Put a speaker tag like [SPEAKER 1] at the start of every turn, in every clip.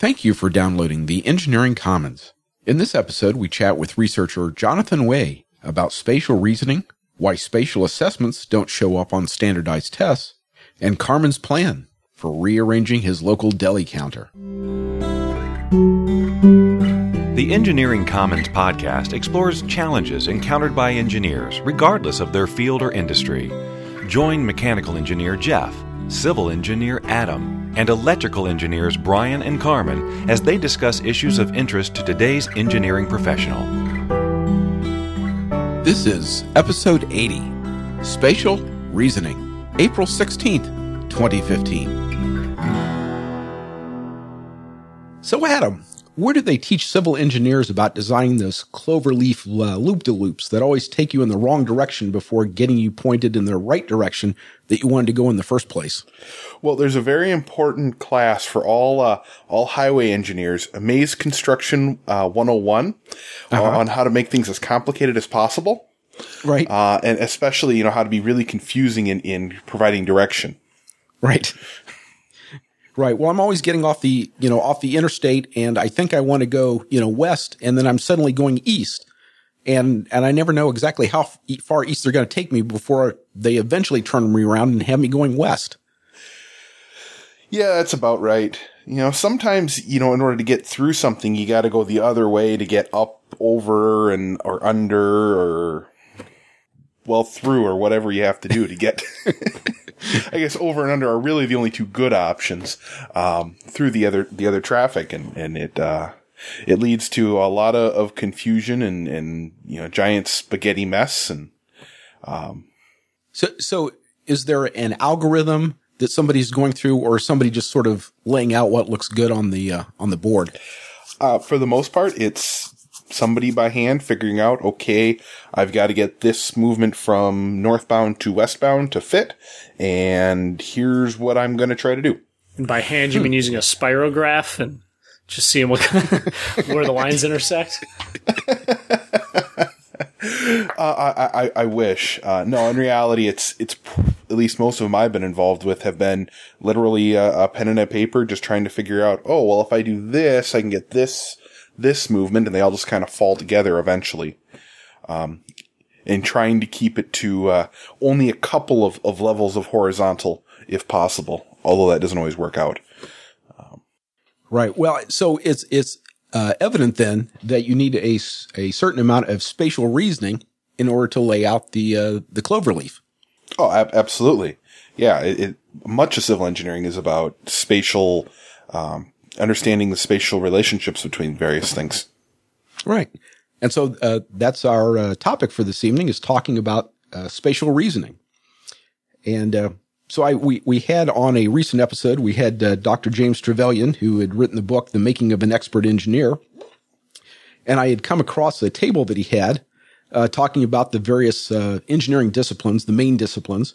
[SPEAKER 1] Thank you for downloading the Engineering Commons. In this episode, we chat with researcher Jonathan Wai about spatial reasoning, why spatial assessments don't show up on standardized tests, and Carmen's plan for rearranging his local deli counter.
[SPEAKER 2] The Engineering Commons podcast explores challenges encountered by engineers, regardless of their field or industry. Join mechanical engineer Jeff, civil engineer Adam, and electrical engineers Brian and Carmen as they discuss issues of interest to today's engineering professional.
[SPEAKER 1] This is episode 80 Spatial Reasoning, April 16th, 2015. So, Adam, where do they teach civil engineers about designing those cloverleaf uh, loop de loops that always take you in the wrong direction before getting you pointed in the right direction that you wanted to go in the first place?
[SPEAKER 3] Well, there's a very important class for all uh, all highway engineers, Maze Construction uh, 101, uh, uh-huh. on how to make things as complicated as possible.
[SPEAKER 1] Right.
[SPEAKER 3] Uh, and especially, you know, how to be really confusing in, in providing direction.
[SPEAKER 1] Right. Right. Well, I'm always getting off the, you know, off the interstate and I think I want to go, you know, west and then I'm suddenly going east. And, and I never know exactly how far east they're going to take me before they eventually turn me around and have me going west.
[SPEAKER 3] Yeah, that's about right. You know, sometimes, you know, in order to get through something, you got to go the other way to get up, over, and, or under, or, well, through, or whatever you have to do to get. I guess over and under are really the only two good options, um, through the other, the other traffic. And, and it, uh, it leads to a lot of, of confusion and, and, you know, giant spaghetti mess. And, um,
[SPEAKER 1] so, so is there an algorithm that somebody's going through, or somebody just sort of laying out what looks good on the uh, on the board?
[SPEAKER 3] Uh, for the most part, it's somebody by hand figuring out, okay, I've got to get this movement from northbound to westbound to fit, and here's what I'm going to try to do.
[SPEAKER 4] And by hand, you mean using a spirograph and just seeing what where the lines intersect?
[SPEAKER 3] Uh, I, I, I wish. Uh, no, in reality, it's it's at least most of them I've been involved with have been literally a, a, pen and a paper, just trying to figure out. Oh, well, if I do this, I can get this this movement, and they all just kind of fall together eventually. Um, and trying to keep it to uh, only a couple of, of levels of horizontal, if possible. Although that doesn't always work out.
[SPEAKER 1] Um, right. Well, so it's it's uh, evident then that you need a, a certain amount of spatial reasoning in order to lay out the uh, the clover leaf.
[SPEAKER 3] Oh, ab- absolutely. Yeah, it, it, much of civil engineering is about spatial um, understanding the spatial relationships between various things.
[SPEAKER 1] Right, and so uh, that's our uh, topic for this evening is talking about uh, spatial reasoning, and uh, so I we we had on a recent episode we had uh, Dr. James Trevelyan who had written the book The Making of an Expert Engineer, and I had come across a table that he had uh, talking about the various uh, engineering disciplines, the main disciplines,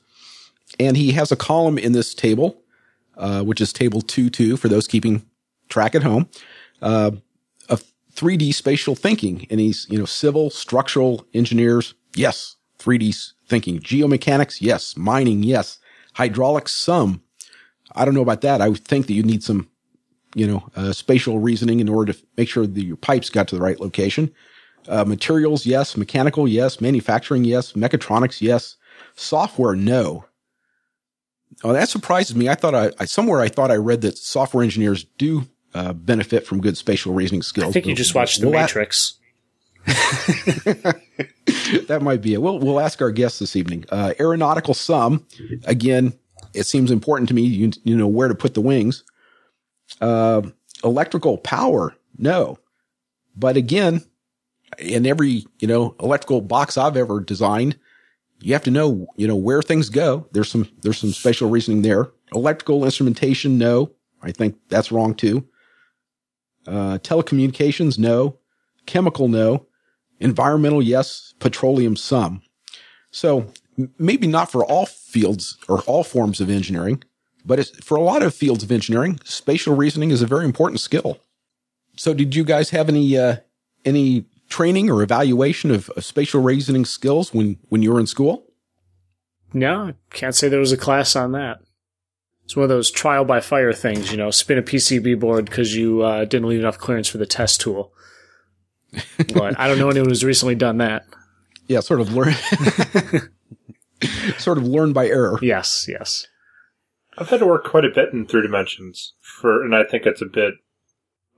[SPEAKER 1] and he has a column in this table, uh, which is table two two for those keeping track at home, uh, of 3D spatial thinking, and he's you know civil structural engineers, yes, 3D thinking, geomechanics, yes, mining, yes hydraulics, some. I don't know about that. I would think that you need some, you know, uh, spatial reasoning in order to make sure that your pipes got to the right location. Uh, materials, yes. Mechanical, yes. Manufacturing, yes. Mechatronics, yes. Software, no. Oh, that surprises me. I thought I, I somewhere I thought I read that software engineers do uh, benefit from good spatial reasoning skills.
[SPEAKER 4] I think you just watched The Matrix.
[SPEAKER 1] that might be it. We'll we'll ask our guests this evening. Uh, aeronautical some. Again, it seems important to me. You you know where to put the wings. Uh, electrical power. No, but again, in every you know electrical box I've ever designed, you have to know you know where things go. There's some there's some spatial reasoning there. Electrical instrumentation. No, I think that's wrong too. Uh, telecommunications. No. Chemical. No Environmental, yes. Petroleum, some. So maybe not for all fields or all forms of engineering, but for a lot of fields of engineering, spatial reasoning is a very important skill. So did you guys have any, uh, any training or evaluation of, of spatial reasoning skills when, when you were in school?
[SPEAKER 4] No, can't say there was a class on that. It's one of those trial by fire things, you know, spin a PCB board because you uh, didn't leave enough clearance for the test tool. but I don't know anyone who's recently done that.
[SPEAKER 1] Yeah, sort of learn, sort of learn by error.
[SPEAKER 4] Yes, yes.
[SPEAKER 5] I've had to work quite a bit in three dimensions for, and I think it's a bit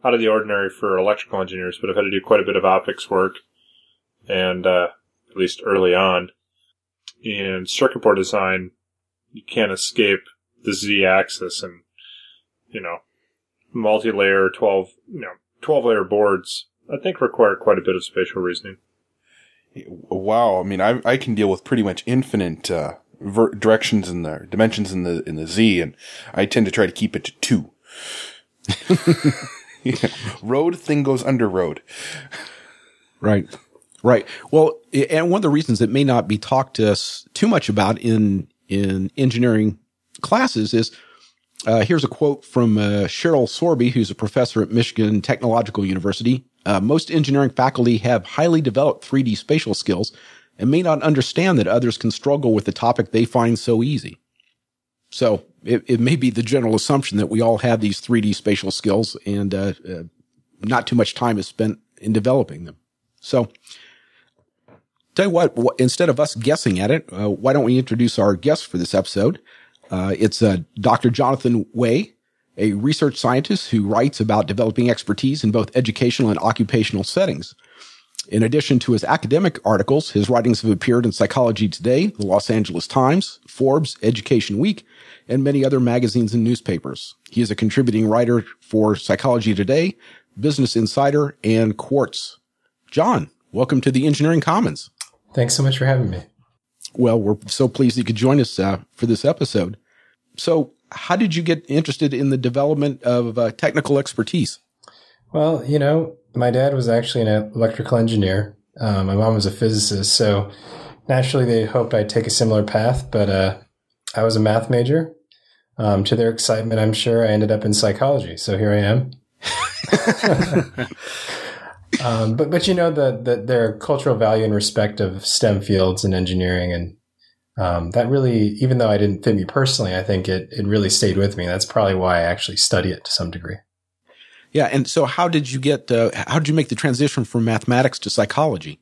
[SPEAKER 5] out of the ordinary for electrical engineers, but I've had to do quite a bit of optics work, and uh, at least early on in circuit board design, you can't escape the z-axis, and you know, multi-layer twelve, you know, twelve layer boards. I think require quite a bit of spatial reasoning.
[SPEAKER 3] Wow. I mean, I, I can deal with pretty much infinite, uh, ver- directions in the dimensions in the, in the Z, and I tend to try to keep it to two. yeah. Road thing goes under road.
[SPEAKER 1] Right. Right. Well, and one of the reasons it may not be talked to us too much about in, in engineering classes is, uh, here's a quote from uh, Sheryl Sorby, who's a professor at Michigan Technological University. Uh, most engineering faculty have highly developed 3D spatial skills and may not understand that others can struggle with the topic they find so easy. So it, it may be the general assumption that we all have these 3D spatial skills and uh, uh, not too much time is spent in developing them. So tell you what, instead of us guessing at it, uh, why don't we introduce our guest for this episode? Uh, it's uh, Dr. Jonathan Wai, a research scientist who writes about developing expertise in both educational and occupational settings. In addition to his academic articles, his writings have appeared in Psychology Today, the Los Angeles Times, Forbes, Education Week, and many other magazines and newspapers. He is a contributing writer for Psychology Today, Business Insider, and Quartz. John, welcome to the Engineering Commons.
[SPEAKER 6] Thanks so much for having me.
[SPEAKER 1] Well, we're so pleased you could join us uh, for this episode. So, how did you get interested in the development of uh, technical expertise?
[SPEAKER 6] Well, you know, my dad was actually an electrical engineer. Um, my mom was a physicist, so naturally they hoped I'd take a similar path. But uh, I was a math major. Um, to their excitement, I'm sure I ended up in psychology. So here I am. um, but but you know the, the their cultural value and respect of STEM fields and engineering and um, that really, even though I didn't fit me personally, I think it it really stayed with me. That's probably why I actually study it to some degree.
[SPEAKER 1] Yeah, and so how did you get? Uh, how did you make the transition from mathematics to psychology?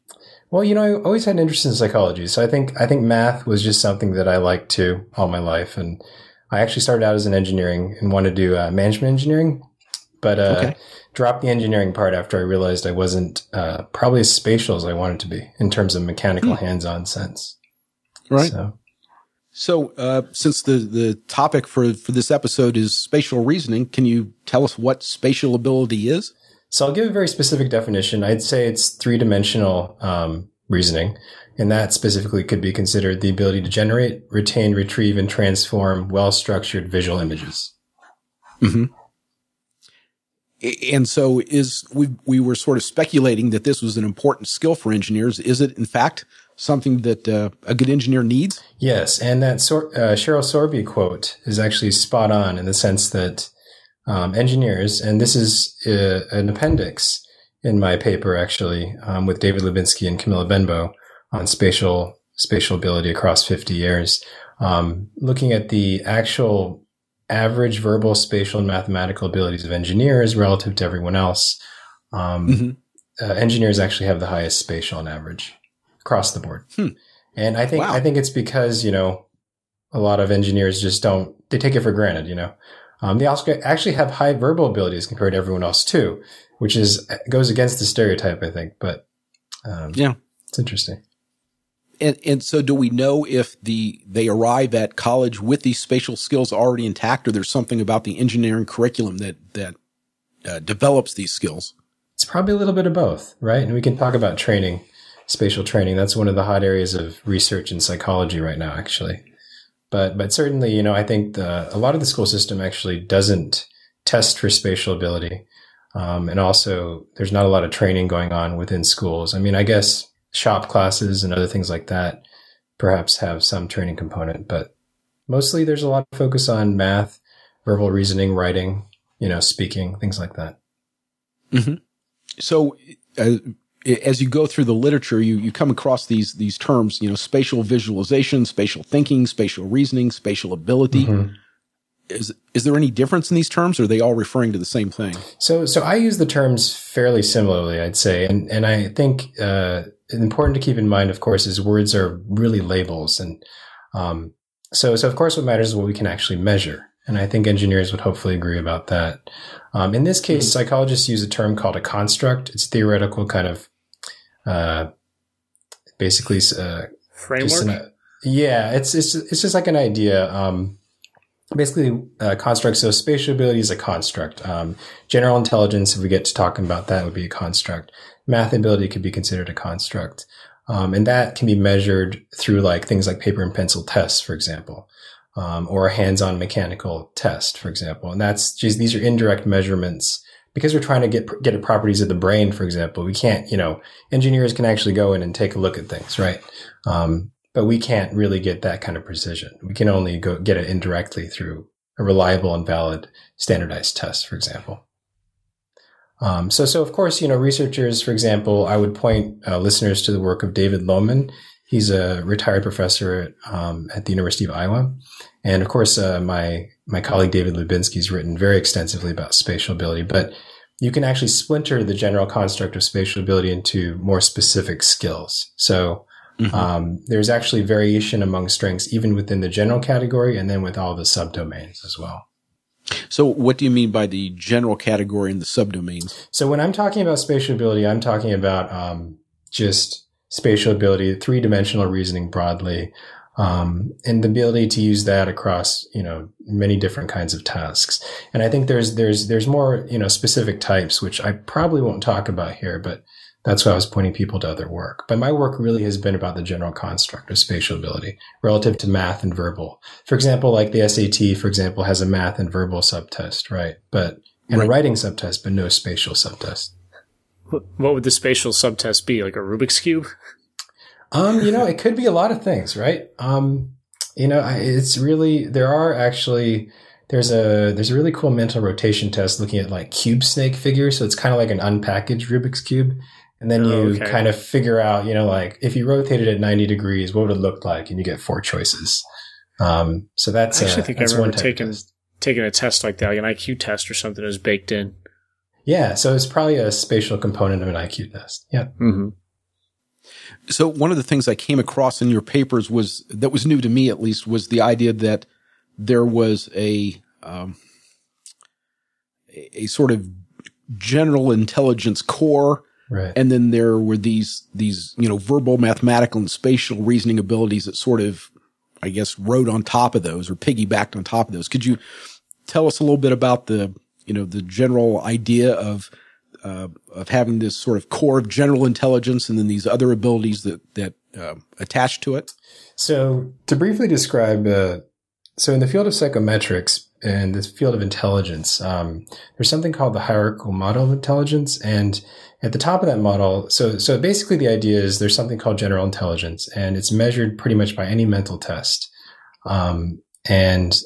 [SPEAKER 6] Well, you know, I always had an interest in psychology, so I think I think math was just something that I liked too all my life, and I actually started out as an engineering and wanted to do uh, management engineering, but uh, okay. dropped the engineering part after I realized I wasn't uh, probably as spatial as I wanted to be in terms of mechanical hmm. hands-on sense.
[SPEAKER 1] Right. So, so uh, since the, the topic for, for this episode is spatial reasoning, can you tell us what spatial ability is?
[SPEAKER 6] So I'll give a very specific definition. I'd say it's three dimensional um, reasoning. And that specifically could be considered the ability to generate, retain, retrieve, and transform well structured visual images.
[SPEAKER 1] Mm-hmm. And so is we we were sort of speculating that this was an important skill for engineers. Is it in fact something that uh, a good engineer needs?
[SPEAKER 6] Yes, and that Sor- uh, Sheryl Sorby quote is actually spot on in the sense that um, engineers, and this is uh, an appendix in my paper actually um, with David Lubinski and Camilla Benbow on spatial spatial ability across 50 years, um, looking at the actual average verbal, spatial, and mathematical abilities of engineers relative to everyone else. Um, mm-hmm. Uh, engineers actually have the highest spatial on average across the board. Hmm. And I think wow. I think it's because you know a lot of engineers just don't they take it for granted. You know, um, they also actually have high verbal abilities compared to everyone else too, which is goes against the stereotype. I think, but um,
[SPEAKER 1] yeah,
[SPEAKER 6] it's interesting.
[SPEAKER 1] And and so, do we know if the they arrive at college with these spatial skills already intact, or there's something about the engineering curriculum that that uh, develops these skills?
[SPEAKER 6] It's probably a little bit of both, right? And we can talk about training spatial training. That's one of the hot areas of research in psychology right now, actually. But but certainly, you know, I think the, a lot of the school system actually doesn't test for spatial ability, um, and also there's not a lot of training going on within schools. I mean, I guess shop classes and other things like that perhaps have some training component, but mostly there's a lot of focus on math, verbal reasoning, writing, you know, speaking, things like that.
[SPEAKER 1] Mm-hmm. So, uh, as you go through the literature, you, you come across these, these terms, you know, spatial visualization, spatial thinking, spatial reasoning, spatial ability. Mm-hmm. Is is there any difference in these terms? Or are they all referring to the same thing?
[SPEAKER 6] So, so I use the terms fairly similarly, I'd say, and and I think uh, important to keep in mind, of course, is words are really labels, and um, so so of course, what matters is what we can actually measure, and I think engineers would hopefully agree about that. Um, in this case, psychologists use a term called a construct. It's theoretical, kind of, uh, basically, uh,
[SPEAKER 4] Framework.
[SPEAKER 6] an- yeah, it's it's it's just like an idea. Um, basically, a construct. So spatial ability is a construct. Um, general intelligence, if we get to talking about that, would be a construct. Math ability could be considered a construct, um, and that can be measured through like things like paper and pencil tests, for example, um, or a hands-on mechanical test, for example. And that's just these are indirect measurements because we're trying to get get at properties of the brain, for example. We can't, you know, engineers can actually go in and take a look at things, right? Um, but we can't really get that kind of precision. We can only go get it indirectly through a reliable and valid standardized test, for example. Um, so, so of course, you know, researchers, for example, I would point uh, listeners to the work of David Lohman. He's a retired professor at, um, at the University of Iowa, and of course, uh, my my colleague David Lubinski has written very extensively about spatial ability. But you can actually splinter the general construct of spatial ability into more specific skills. So, um, there's actually variation among strengths, even within the general category and then with all the subdomains as well.
[SPEAKER 1] So, what do you mean by the general category and the subdomains?
[SPEAKER 6] So when I'm talking about spatial ability, I'm talking about um, just spatial ability, three dimensional reasoning broadly, um, and the ability to use that across you know many different kinds of tasks. And I think there's there's there's more you know specific types which I probably won't talk about here, but that's why I was pointing people to other work. But my work really has been about the general construct of spatial ability relative to math and verbal. For example, like the SAT, for example, has a math and verbal subtest, right? But and
[SPEAKER 1] Right.
[SPEAKER 6] a writing subtest, but no spatial subtest.
[SPEAKER 4] What would the spatial subtest be? Like a Rubik's cube?
[SPEAKER 6] Um, you know, it could be a lot of things, right? Um, you know, it's really there are actually there's a there's a really cool mental rotation test looking at like cube snake figures. So it's kind of like an unpackaged Rubik's cube, and then you
[SPEAKER 4] Oh, okay.
[SPEAKER 6] kind of figure out, you know, like if you rotated it 90 degrees, what would it look like? And you get four choices. Um, so that's
[SPEAKER 4] I actually
[SPEAKER 6] uh,
[SPEAKER 4] think I
[SPEAKER 6] that's
[SPEAKER 4] remember
[SPEAKER 6] one
[SPEAKER 4] taking taking a test like that, like an IQ test or something that was baked in.
[SPEAKER 6] Yeah, so it's probably a spatial component of an IQ test. Yeah.
[SPEAKER 4] Mm-hmm.
[SPEAKER 1] So, one of the things I came across in your papers was that was new to me, at least, was the idea that there was a um, a, a sort of general intelligence core
[SPEAKER 6] Right.
[SPEAKER 1] and then there were these these you know verbal mathematical and spatial reasoning abilities that sort of i guess rode on top of those or piggybacked on top of those could you tell us a little bit about the you know the general idea of uh, of having this sort of core of general intelligence and then these other abilities that that uh, attach to it
[SPEAKER 6] So, to briefly describe, uh, so in the field of psychometrics and the field of intelligence, um, there's something called the hierarchical model of intelligence, and at the top of that model, so so basically the idea is there's something called general intelligence, and it's measured pretty much by any mental test, um, and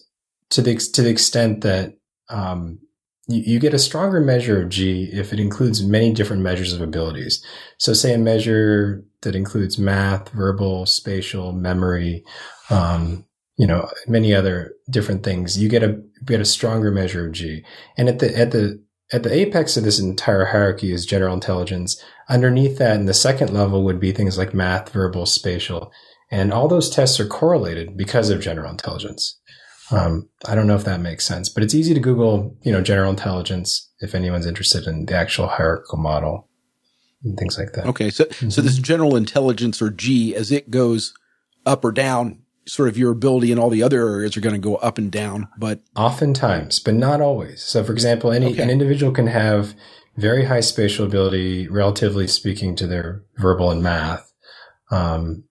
[SPEAKER 6] to the to the extent that um, you, you get a stronger measure of G if it includes many different measures of abilities. So, say a measure that includes math, verbal, spatial, memory, um, you know, many other different things. You get a get a stronger measure of G. And at the at the at the apex of this entire hierarchy is general intelligence. Underneath that, in the second level, would be things like math, verbal, spatial, and all those tests are correlated because of general intelligence. Um, I don't know if that makes sense, but it's easy to Google, you know, general intelligence if anyone's interested in the actual hierarchical model and things like that.
[SPEAKER 1] okay so so this general intelligence or g as it goes up or down sort of your ability in all the other areas are going to go up and down but
[SPEAKER 6] Oftentimes, but not always. So, for example, any
[SPEAKER 1] Okay.
[SPEAKER 6] an individual can have very high spatial ability, relatively speaking, to their verbal and math. Um,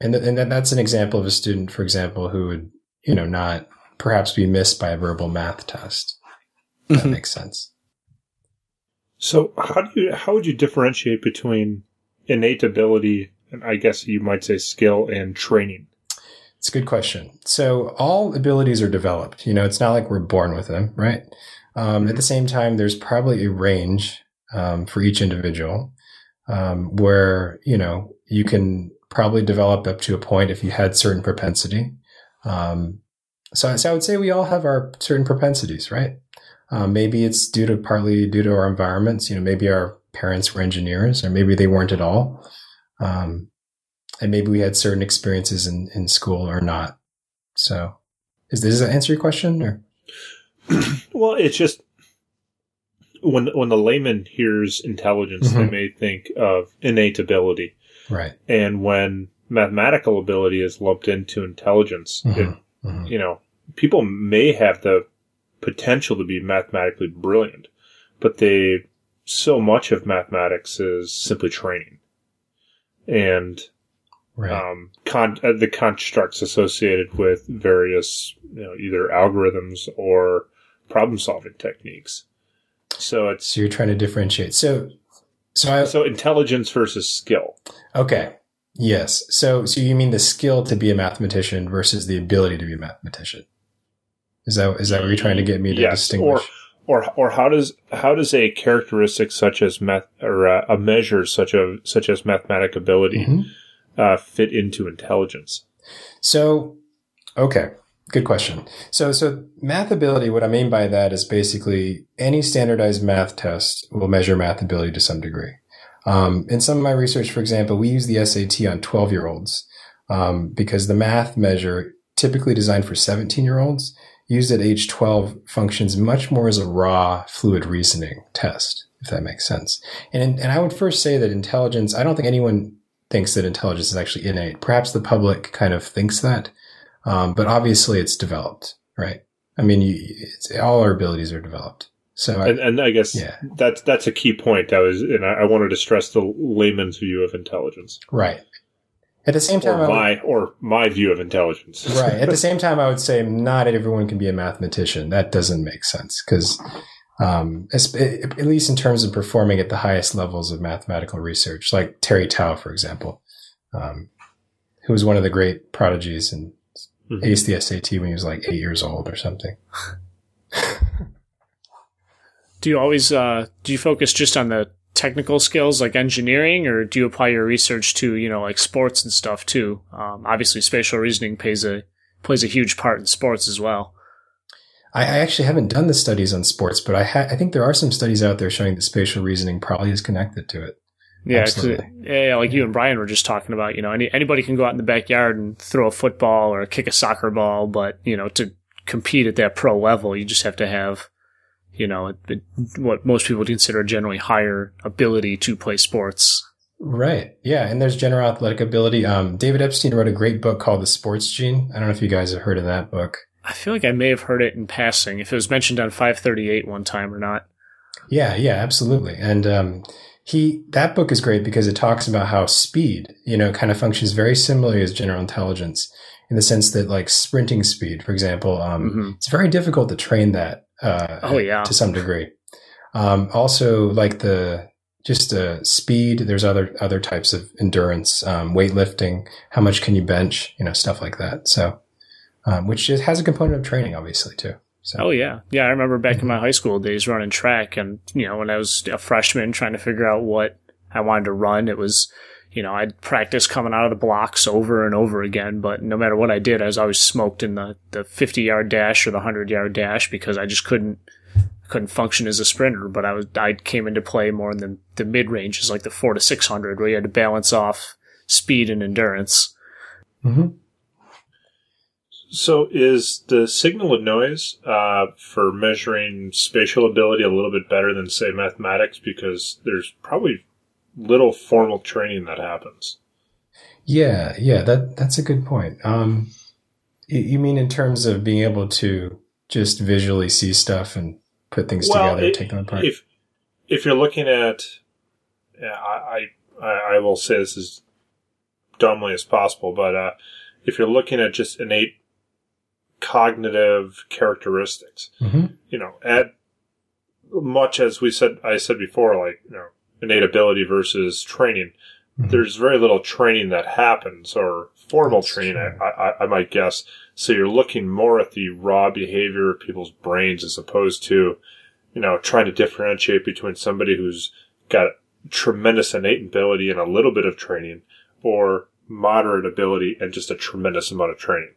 [SPEAKER 6] and th- and that, that's an example of a student, for example, who would you know not perhaps be missed by a verbal math test. If That makes sense.
[SPEAKER 5] So how do you how would you differentiate between innate ability and I guess you might say skill and training?
[SPEAKER 6] It's a good question. So all abilities are developed. You know, it's not like we're born with them, right? Um, at the same time, there's probably a range um, for each individual um, where you know you can probably develop up to a point if you had certain propensity. Um, so, so I would say we all have our certain propensities, right? Um, maybe it's due to partly due to our environments. You know, maybe our parents were engineers, or maybe they weren't at all. Um, and maybe we had certain experiences in, in school or not. So, is does that answer your question? Or
[SPEAKER 5] Well, it's just when when the layman hears intelligence, they
[SPEAKER 6] Mhm.
[SPEAKER 5] may think of innate ability,
[SPEAKER 6] right?
[SPEAKER 5] and when mathematical ability is lumped into intelligence, it,
[SPEAKER 6] Mhm. Mhm.
[SPEAKER 5] you know, people may have the potential to be mathematically brilliant, but they so much of mathematics is simply training, and
[SPEAKER 6] Right.
[SPEAKER 5] um, con- uh, the constructs associated with various, you know, either algorithms or problem solving techniques. So it's
[SPEAKER 6] so you're trying to differentiate. So, so I,
[SPEAKER 5] so intelligence versus skill.
[SPEAKER 6] Okay. Yes. So, so you mean the skill to be a mathematician versus the ability to be a mathematician? Is that is that what you're trying to get me to
[SPEAKER 5] Yes,
[SPEAKER 6] distinguish?
[SPEAKER 5] Or or how does how does a characteristic such as math or a measure such a such as mathematic ability
[SPEAKER 6] Mhm.
[SPEAKER 5] Uh, fit into intelligence?
[SPEAKER 6] So, okay, good question. So, so math ability. What I mean by that is basically any standardized math test will measure math ability to some degree. Um, in some of my research, for example, we use the SAT on 12 year olds um, because the math measure, typically designed for 17 year olds, used at age 12, functions much more as a raw, fluid reasoning test, if that makes sense. And, and I would first say that intelligence, I don't think anyone thinks that intelligence is actually innate. Perhaps the public kind of thinks that, um, but obviously it's developed, right? I mean, you, it's, all our abilities are developed. So, I,
[SPEAKER 5] And, and I guess
[SPEAKER 6] Yeah.
[SPEAKER 5] that's that's a key point. I was and I, I wanted to stress the layman's view of intelligence,
[SPEAKER 6] right. At the same time,
[SPEAKER 5] or
[SPEAKER 6] I would-
[SPEAKER 5] my or my view of intelligence.
[SPEAKER 6] right. At the same time, I would say not everyone can be a mathematician. That doesn't make sense because, um, at least in terms of performing at the highest levels of mathematical research, like Terry Tao, for example, um, who was one of the great prodigies and
[SPEAKER 5] Mhm.
[SPEAKER 6] aced the SAT when he was like eight years old or something.
[SPEAKER 4] Do you always uh, do you focus just on the technical skills like engineering, or do you apply your research to you know like sports and stuff too? Um, obviously, spatial reasoning plays a plays a huge part in sports as well.
[SPEAKER 6] I, I actually haven't done the studies on sports, but I, ha- I think there are some studies out there showing that spatial reasoning probably is connected to it.
[SPEAKER 4] Yeah, yeah, like you and Brian were just talking about. You know, any, anybody can go out in the backyard and throw a football or kick a soccer ball, but you know, to compete at that pro level, you just have to have, you know, what most people consider a generally higher ability to play sports.
[SPEAKER 6] Right. Yeah. And there's general athletic ability. Um, David Epstein wrote a great book called The Sports Gene. I don't know if you guys have heard of that book.
[SPEAKER 4] I feel like I may have heard it in passing, if it was mentioned on 538 one time or not.
[SPEAKER 6] Yeah, yeah, absolutely. And um, he that book is great because it talks about how speed, you know, kind of functions very similarly as general intelligence in the sense that, like sprinting speed, for example, um,
[SPEAKER 4] Mhm.
[SPEAKER 6] it's very difficult to train that. Uh,
[SPEAKER 4] Oh, yeah.
[SPEAKER 6] to some degree. Um, also, like the just uh, speed. There's other other types of endurance, um, weightlifting. How much can you bench? You know, stuff like that. So, um, which is, has a component of training, obviously, too. So,
[SPEAKER 4] Oh yeah, yeah. I remember back in my high school days running track, and you know when I was a freshman trying to figure out what I wanted to run, it was you know I'd practice coming out of the blocks over and over again, but no matter what I did, I was always smoked in the the fifty yard dash or the hundred yard dash because I just couldn't couldn't function as a sprinter. But I was I came into play more in the the mid ranges like the four to six hundred where you had to balance off speed and endurance.
[SPEAKER 6] Mhm.
[SPEAKER 5] So is the signal of noise uh, for measuring spatial ability a little bit better than say mathematics because there's probably little formal training that happens.
[SPEAKER 6] Yeah, yeah, that that's a good point. Um, you mean in terms of being able to just visually see stuff and put things together,
[SPEAKER 5] it-
[SPEAKER 6] take them apart?
[SPEAKER 5] if if you're looking at, yeah, I, I I will say this as dumbly as possible, but uh, if you're looking at just innate cognitive characteristics,
[SPEAKER 6] Mhm.
[SPEAKER 5] you know, at much as we said, I said before, like you know, innate ability versus training.
[SPEAKER 6] Mhm.
[SPEAKER 5] There's very little training that happens, or formal
[SPEAKER 6] That's
[SPEAKER 5] training. I, I, I might guess. So you're looking more at the raw behavior of people's brains as opposed to, you know, trying to differentiate between somebody who's got tremendous innate ability and a little bit of training, or moderate ability and just a tremendous amount of training.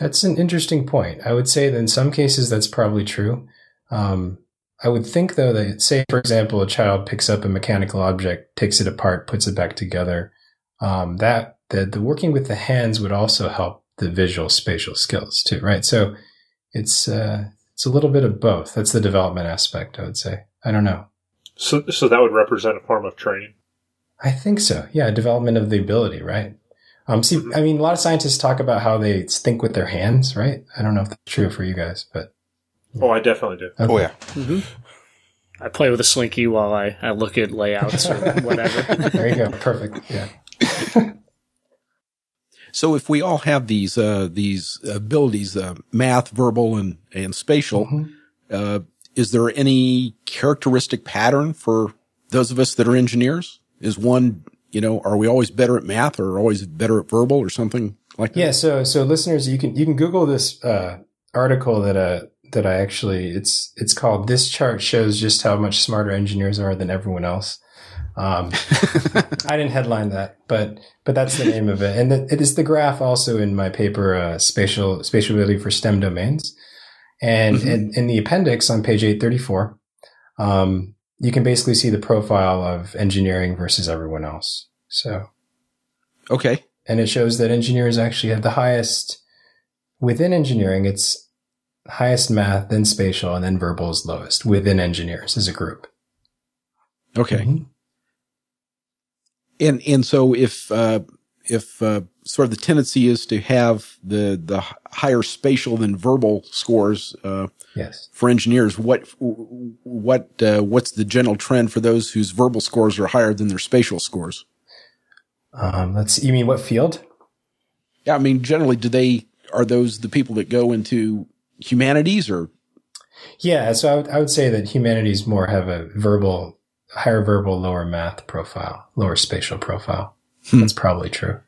[SPEAKER 6] That's an interesting point. I would say that in some cases that's probably true. Um, I would think though that say for example a child picks up a mechanical object, takes it apart, puts it back together. Um, that the, the working with the hands would also help the visual spatial skills too, right? So it's uh, it's a little bit of both. That's the development aspect, I would say. I don't know.
[SPEAKER 5] So, so that would represent a form of training.
[SPEAKER 6] I think so. Yeah, development of the ability, right? Um, see, I mean, a lot of scientists talk about how they think with their hands, right? I don't know if that's true for you guys, but
[SPEAKER 5] Oh, I definitely do.
[SPEAKER 3] Oh yeah.
[SPEAKER 4] I play with a slinky while I, I look at layouts or whatever.
[SPEAKER 6] there you go. Perfect. Yeah.
[SPEAKER 1] So if we all have these uh, these abilities, uh, math, verbal, and and spatial,
[SPEAKER 6] Mm-hmm.
[SPEAKER 1] uh, is there any characteristic pattern for those of us that are engineers? Is one, you know, are we always better at math or always better at verbal or something like that?
[SPEAKER 6] Yeah. So, so listeners, you can, you can Google this, uh, article that, uh, that I actually, it's, it's called This Chart Shows Just How Much Smarter Engineers Are Than Everyone Else. Um, I didn't headline that, but, but that's the name of it. And it, it is the graph also in my paper, uh, spatial, spatial ability for STEM domains. And
[SPEAKER 1] Mhm.
[SPEAKER 6] in, in the appendix on page 834, um, you can basically see the profile of engineering versus everyone else. So,
[SPEAKER 1] Okay.
[SPEAKER 6] and it shows that engineers actually have the highest within engineering it's highest math then spatial and then verbal is lowest within engineers as a group
[SPEAKER 1] Okay.
[SPEAKER 6] Mhm.
[SPEAKER 1] And and so if uh, if uh, sort of the tendency is to have the the higher spatial than verbal scores uh,
[SPEAKER 6] yes.
[SPEAKER 1] for engineers, what what uh, what's the general trend for those whose verbal scores are higher than their spatial scores?
[SPEAKER 6] um, let's you mean what field?
[SPEAKER 1] Yeah, I mean, generally, do they are those the people that go into humanities or?
[SPEAKER 6] Yeah so I would, I would say that humanities more have a verbal higher verbal lower math profile lower spatial profile.
[SPEAKER 1] Hmm.
[SPEAKER 6] that's probably true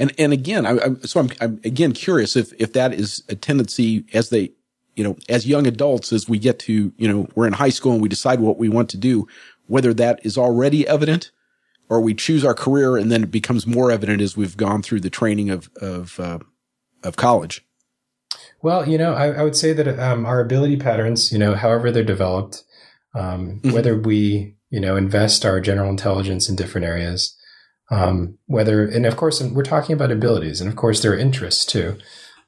[SPEAKER 1] and and again, I, I'm, so I'm I'm again curious if if that is a tendency as they you know as young adults as we get to you know we're in high school and we decide what we want to do, whether that is already evident or we choose our career and then it becomes more evident as we've gone through the training of of uh, of college.
[SPEAKER 6] Well, you know, I, I would say that um, our ability patterns, you know, however they're developed, um,
[SPEAKER 1] Mhm.
[SPEAKER 6] whether we, you know, invest our general intelligence in different areas, um, whether, and of course, we're talking about abilities, and of course, there are interests too.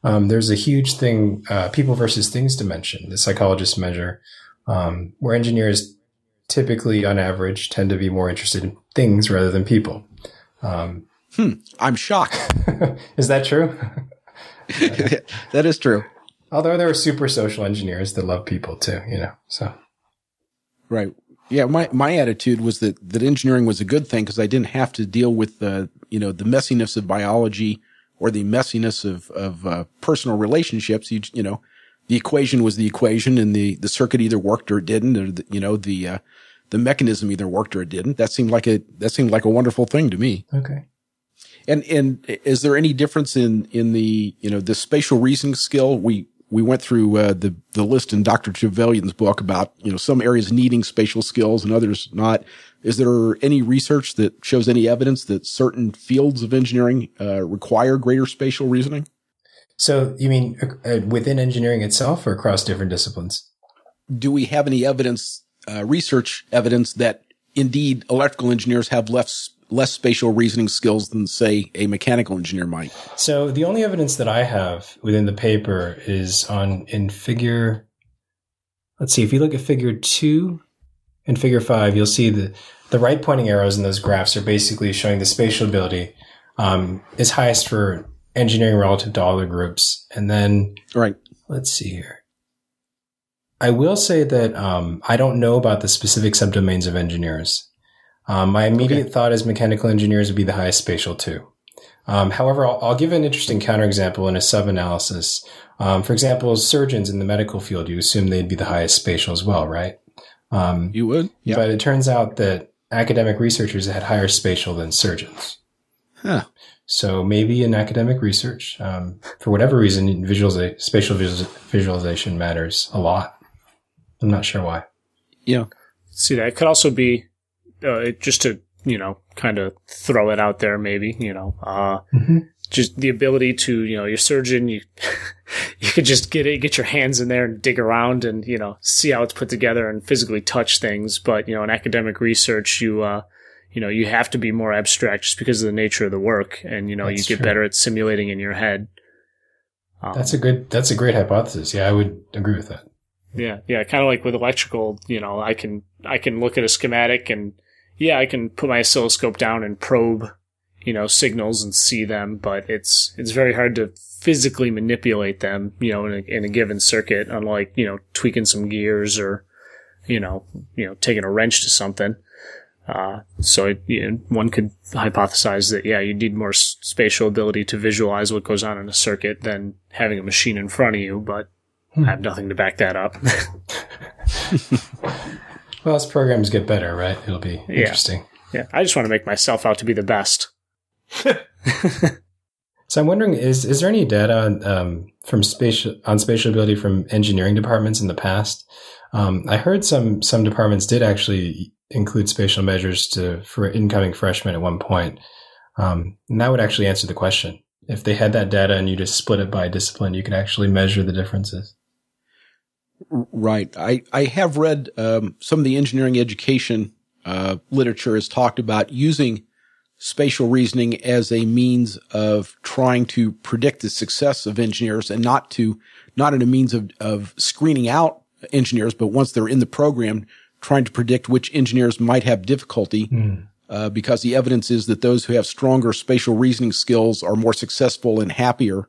[SPEAKER 6] Um, there's a huge thing, uh, people versus things dimension, the psychologists measure, um, where engineers typically, on average, tend to be more interested in things rather than people. Um,
[SPEAKER 1] I'm shocked.
[SPEAKER 6] is that true?
[SPEAKER 1] that is true.
[SPEAKER 6] Although there are super social engineers that love people too, you know. So
[SPEAKER 1] Right. Yeah. My, my attitude was that, that engineering was a good thing because I didn't have to deal with the, you know, the messiness of biology or the messiness of, of, uh, personal relationships. You, you know, the equation was the equation and the, the circuit either worked or it didn't, or the, you know, the, uh, the mechanism either worked or it didn't. That seemed like a, that seemed like a wonderful thing to me.
[SPEAKER 6] okay.
[SPEAKER 1] And and is there any difference in in the you know the spatial reasoning skill? We we went through uh, the the list in Dr. Trevelyan's book about you know some areas needing spatial skills and others not. Is there any research that shows any evidence that certain fields of engineering uh, require greater spatial reasoning?
[SPEAKER 6] So you mean uh, within engineering itself or across different disciplines?
[SPEAKER 1] Do we have any evidence, uh, research evidence that indeed electrical engineers have less less spatial reasoning skills than say a mechanical engineer might?
[SPEAKER 6] So the only evidence that I have within the paper is on in figure. Let's see. If you look at figure two and figure five, you'll see the the right pointing arrows in those graphs are basically showing the spatial ability um, is highest for engineering relative to the groups, and then
[SPEAKER 1] Right.
[SPEAKER 6] let's see here. I will say that um, I don't know about the specific subdomains of engineers. Um, my immediate thought is mechanical engineers would be the highest spatial too. Um, however, I'll, I'll give an interesting counterexample in a sub-analysis. Um, for example, surgeons in the medical field, you assume they'd be the highest spatial as well, right? Um,
[SPEAKER 1] You would? Yeah.
[SPEAKER 6] But it turns out that academic researchers had higher spatial than surgeons.
[SPEAKER 1] Huh.
[SPEAKER 6] So maybe in academic research, um, for whatever reason, visualiza- spatial visual- visualization matters a lot. I'm not sure why.
[SPEAKER 1] Yeah.
[SPEAKER 4] See, that could also be uh, just to you know kind of throw it out there. Maybe you know, uh,
[SPEAKER 6] Mhm.
[SPEAKER 4] just the ability to, you know, your surgeon, you, you could just get it, get your hands in there and dig around and, you know, see how it's put together and physically touch things. But, you know, in academic research, you, uh, you know, you have to be more abstract just because of the nature of the work. And, you know,
[SPEAKER 6] That's
[SPEAKER 4] you get
[SPEAKER 6] true.
[SPEAKER 4] better at simulating in your head. Um,
[SPEAKER 6] That's a good. That's a great hypothesis. Yeah, I would agree with that.
[SPEAKER 4] Yeah, yeah, kind of like with electrical, you know, I can I can look at a schematic and yeah, I can put my oscilloscope down and probe, you know, signals and see them, but it's it's very hard to physically manipulate them, you know, in a, in a given circuit unlike, you know, tweaking some gears or you know, you know, taking a wrench to something. Uh, so it, you know, one could hypothesize that yeah, you need more s- spatial ability to visualize what goes on in a circuit than having a machine in front of you, but I have nothing to back that up.
[SPEAKER 6] Well, as programs get better, right? It'll be interesting.
[SPEAKER 4] Yeah, I just want to make myself out to be the best.
[SPEAKER 6] So I'm wondering, is is there any data on, um, from spatial on spatial ability from engineering departments in the past? Um, I heard some some departments did actually include spatial measures to for incoming freshmen at one point, um, and that would actually answer the question. If they had that data and you just split it by discipline, you could actually measure the differences.
[SPEAKER 1] Right. I, I have read um, some of the engineering education uh, literature has talked about using spatial reasoning as a means of trying to predict the success of engineers and not to not in a means of, of screening out engineers, but once they're in the program, trying to predict which engineers might have difficulty. Uh, because the evidence is that those who have stronger spatial reasoning skills are more successful and happier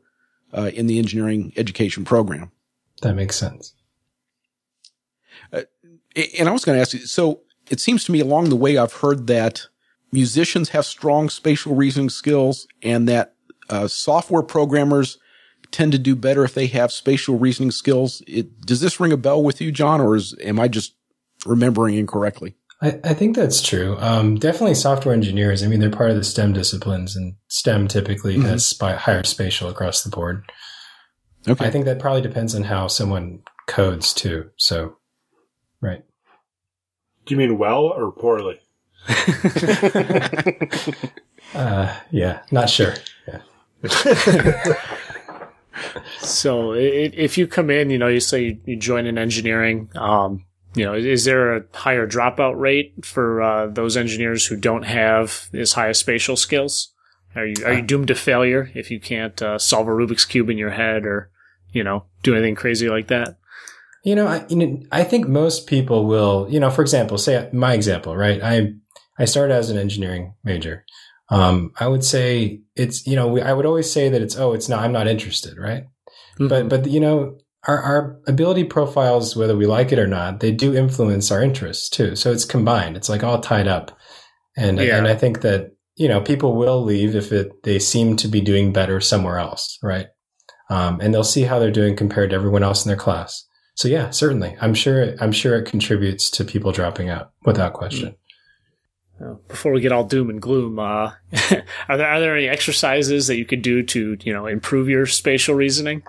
[SPEAKER 1] uh, in the engineering education program.
[SPEAKER 6] That makes sense.
[SPEAKER 1] And I was going to ask you, so it seems to me along the way I've heard that musicians have strong spatial reasoning skills and that uh, software programmers tend to do better if they have spatial reasoning skills. It, does this ring a bell with you, John, or is, am I just remembering incorrectly?
[SPEAKER 6] I, I think that's true. Um, definitely software engineers. I mean, they're part of the STEM disciplines, and STEM typically has spi- higher spatial across the board.
[SPEAKER 1] Okay.
[SPEAKER 6] I think that probably depends on how someone codes too. So, right.
[SPEAKER 5] Do you mean well or poorly?
[SPEAKER 6] Uh, yeah, not sure. Yeah.
[SPEAKER 4] So i- i- if you come in, you know, you say you- you join in engineering, um, you know, is there a higher dropout rate for uh, those engineers who don't have as high as spatial skills? Are you are you doomed to failure if you can't uh, solve a Rubik's cube in your head or you know do anything crazy like that?
[SPEAKER 6] You know, I, you know, I think most people will, you know, for example, say my example, right? I, I started as an engineering major. Um, I would say it's, you know, we, I would always say that it's, oh, it's not, I'm not interested, right? But, but, you know, our, our ability profiles, whether we like it or not, they do influence our interests too. So it's combined. It's like all tied up. And,
[SPEAKER 4] Yeah.
[SPEAKER 6] and I think that, you know, people will leave if it, they seem to be doing better somewhere else, right? Um, and they'll see how they're doing compared to everyone else in their class. So yeah, certainly. I'm sure I'm sure it contributes to people dropping out without question.
[SPEAKER 4] Uh, before we get all doom and gloom, uh, are there are there any exercises that you could do to you know improve your spatial reasoning?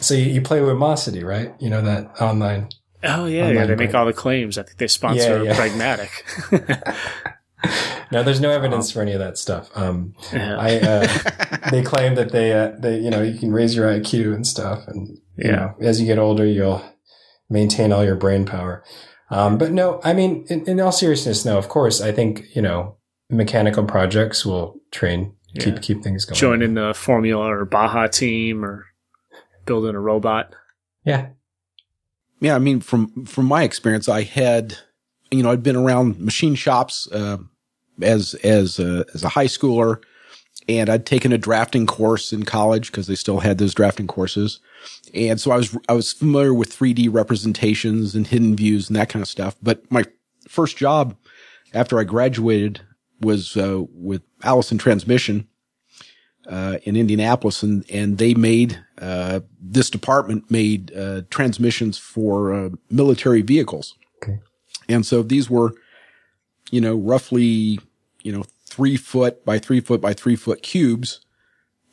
[SPEAKER 6] So you, you play Lumosity, right? You know that online.
[SPEAKER 4] Oh yeah,
[SPEAKER 6] Online
[SPEAKER 4] yeah, they make all the claims. I think they sponsor
[SPEAKER 6] Yeah, yeah.
[SPEAKER 4] Pragmatic.
[SPEAKER 6] No, there's no evidence for any of that stuff. Um,
[SPEAKER 4] Yeah.
[SPEAKER 6] I uh, they claim that they uh, they you know you can raise your IQ and stuff, and you know as you get older you'll maintain all your brain power. Um, but no, I mean in, in all seriousness, no. Of course, I think you know mechanical projects will train
[SPEAKER 4] Yeah.
[SPEAKER 6] keep keep things going.
[SPEAKER 4] Joining the Formula or Baja team or building a robot.
[SPEAKER 6] Yeah,
[SPEAKER 1] Yeah, I mean, from from my experience, I had, you know, I'd been around machine shops uh, as as a, as a high schooler, and I'd taken a drafting course in college because they still had those drafting courses, and so I was I was familiar with 3D representations and hidden views and that kind of stuff. But my first job after I graduated was uh, with Allison Transmission uh, in Indianapolis, and and they made uh, this department made uh, transmissions for uh, military vehicles.
[SPEAKER 6] Okay.
[SPEAKER 1] And so these were, you know, roughly, you know, three foot by three foot by three foot cubes,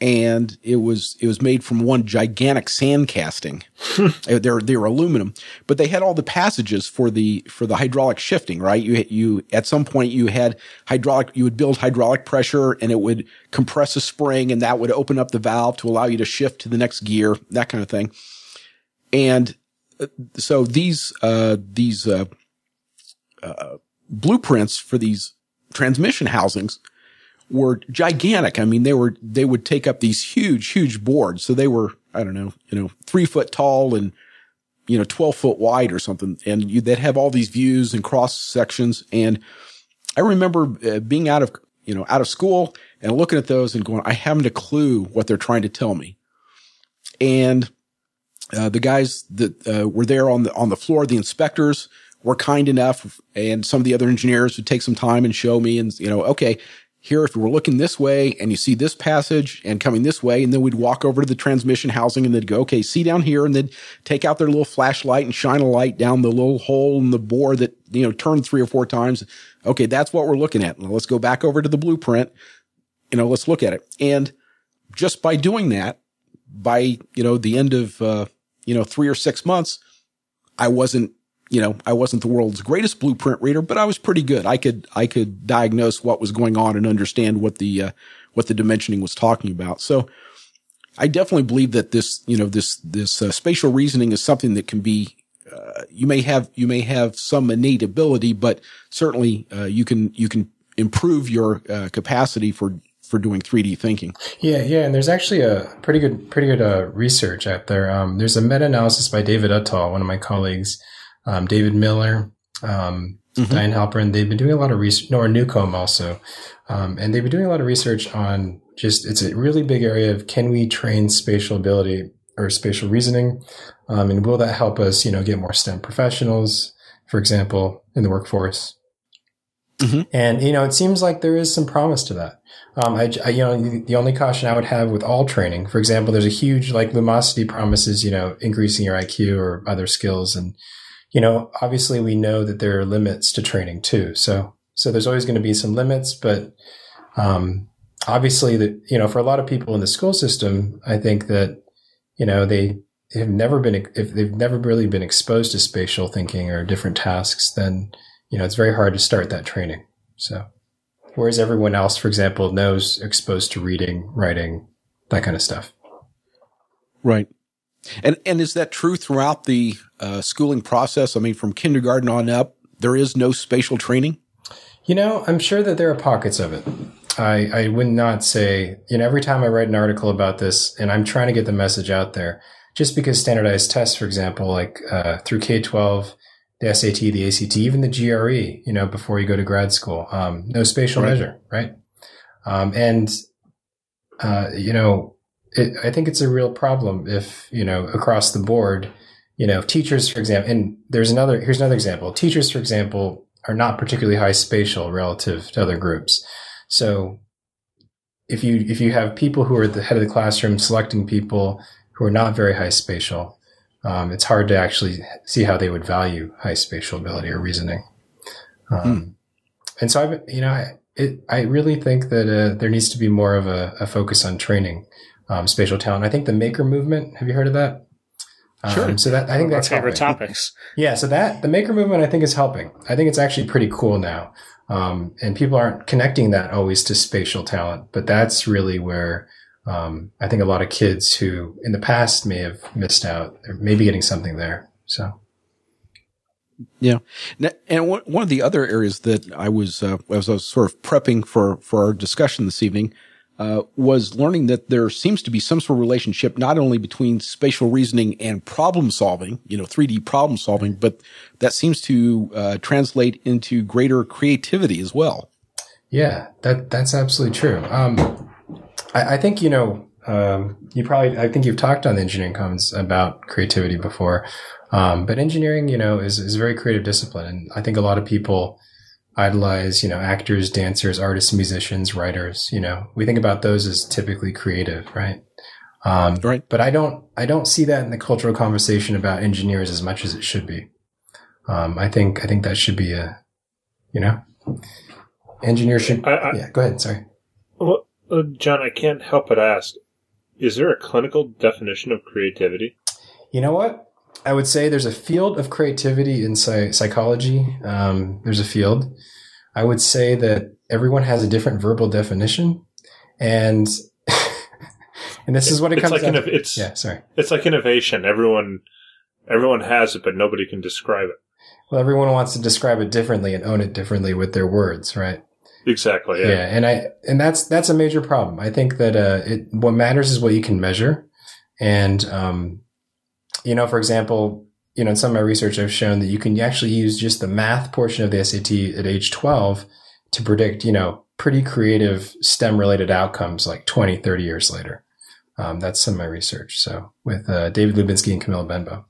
[SPEAKER 1] and it was it was made from one gigantic sand casting. they're they're aluminum, but they had all the passages for the for the hydraulic shifting. Right, you you at some point you had hydraulic. You would build hydraulic pressure, and it would compress a spring, and that would open up the valve to allow you to shift to the next gear, that kind of thing. And uh, so these uh, these uh, uh, blueprints for these transmission housings were gigantic. I mean, they were, they would take up these huge, huge boards. So they were, I don't know, you know, three foot tall and, you know, 12 foot wide or something. And you, they'd have all these views and cross sections. And I remember uh, being out of, you know, out of school and looking at those and going, I haven't a clue what they're trying to tell me. And, uh, the guys that, uh, were there on the, on the floor, the inspectors, were kind enough and some of the other engineers would take some time and show me and, you know, okay, here, if we're looking this way and you see this passage and coming this way, and then we'd walk over to the transmission housing and they'd go, okay, see down here, and they'd take out their little flashlight and shine a light down the little hole in the bore that, you know, turned three or four times. Okay, that's what we're looking at. Now let's go back over to the blueprint. You know, let's look at it. And just by doing that, by, you know, the end of, uh, you know, three or six months, I wasn't you know, I wasn't the world's greatest blueprint reader, but I was pretty good. I could, I could diagnose what was going on and understand what the, uh, what the dimensioning was talking about. So I definitely believe that this, you know, this, this uh, spatial reasoning is something that can be, uh, you may have, you may have some innate ability, but certainly, uh, you can, you can improve your, uh, capacity for, for doing 3D thinking.
[SPEAKER 6] Yeah, yeah, and there's actually a pretty good, pretty good uh, research out there. Um, there's a meta-analysis by David Uttal, one of my colleagues, um, David Miller, um, mm-hmm. Diane Halpern. They've been doing a lot of research, Nora Newcombe also. Um, and they've been doing a lot of research on just, it's a really big area of can we train spatial ability or spatial reasoning? Um, and will that help us, you know, get more STEM professionals, for example, in the workforce? Mm-hmm. And, you know, it seems like there is some promise to that. Um, I, I, you know, the only caution I would have with all training, for example, there's a huge, like Lumosity promises, you know, increasing your IQ or other skills. And, you know, obviously we know that there are limits to training too. So, so there's always going to be some limits, but, um, obviously that, you know, for a lot of people in the school system, I think that, you know, they have never been, if they've never really been exposed to spatial thinking or different tasks, then, you know, it's very hard to start that training. So, whereas everyone else, for example, knows exposed to reading, writing, that kind of stuff.
[SPEAKER 1] Right. And and is that true throughout the uh, schooling process? I mean, from kindergarten on up, there is no spatial training.
[SPEAKER 6] You know, I'm sure that there are pockets of it. I I would not say you know every time I write an article about this, and I'm trying to get the message out there. Just because standardized tests, for example, like uh, through K-12, the SAT, the ACT, even the GRE, you know, before you go to grad school, um, no spatial right. measure, right? Um, and uh, you know, it, I think it's a real problem if, you know, across the board, you know, teachers, for example, and there's another, here's another example. Teachers, for example, are not particularly high spatial relative to other groups. So if you, if you have people who are at the head of the classroom selecting people who are not very high spatial, um, it's hard to actually see how they would value high spatial ability or reasoning. Um, hmm. And so I've, you know, I, it, I really think that uh, there needs to be more of a, a focus on training um, spatial talent. I think the maker movement. Have you heard of that?
[SPEAKER 1] Sure. Um,
[SPEAKER 6] so that I think that's
[SPEAKER 4] Our favorite helping. topics.
[SPEAKER 6] Yeah. So that the maker movement, I think, is helping. I think it's actually pretty cool now. Um, and people aren't connecting that always to spatial talent, but that's really where um, I think a lot of kids who in the past may have missed out, they're maybe getting something there. So.
[SPEAKER 1] Yeah, and one of the other areas that I was uh, as I was sort of prepping for for our discussion this evening uh, was learning that there seems to be some sort of relationship not only between spatial reasoning and problem solving, you know, 3D problem solving, but that seems to uh, translate into greater creativity as well.
[SPEAKER 6] Yeah, that that's absolutely true. Um, I, I, think you know um, you probably I think you've talked on the engineering commons about creativity before, um, but engineering you know is is a very creative discipline, and I think a lot of people idolize, you know, actors, dancers, artists, musicians, writers, you know, we think about those as typically creative, right? Um, right. But I don't, I don't see that in the cultural conversation about engineers as much as it should be. Um, I think, I think that should be a, you know, engineers should, I, I, yeah, go ahead. Sorry.
[SPEAKER 5] Well, uh, John, I can't help but ask, Is there a clinical definition of creativity?
[SPEAKER 6] You know what? I would say there's a field of creativity in psy- psychology. Um, there's a field. I would say that everyone has a different verbal definition, and and this is what it
[SPEAKER 5] it's
[SPEAKER 6] comes
[SPEAKER 5] like
[SPEAKER 6] to.
[SPEAKER 5] it's
[SPEAKER 6] Yeah, sorry.
[SPEAKER 5] it's like innovation. Everyone everyone has it, but nobody can describe it.
[SPEAKER 6] Well, everyone wants to describe it differently and own it differently with their words, right?
[SPEAKER 5] Exactly.
[SPEAKER 6] Yeah.
[SPEAKER 5] Yeah.
[SPEAKER 6] and I and that's that's a major problem. I think that uh, it what matters is what you can measure, and um, you know, for example, you know, in some of my research, I've shown that you can actually use just the math portion of the SAT at age twelve to predict, you know, pretty creative STEM related outcomes like 20, 30 years later. Um, that's some of my research. So with uh, David Lubinski and Camilla Benbow.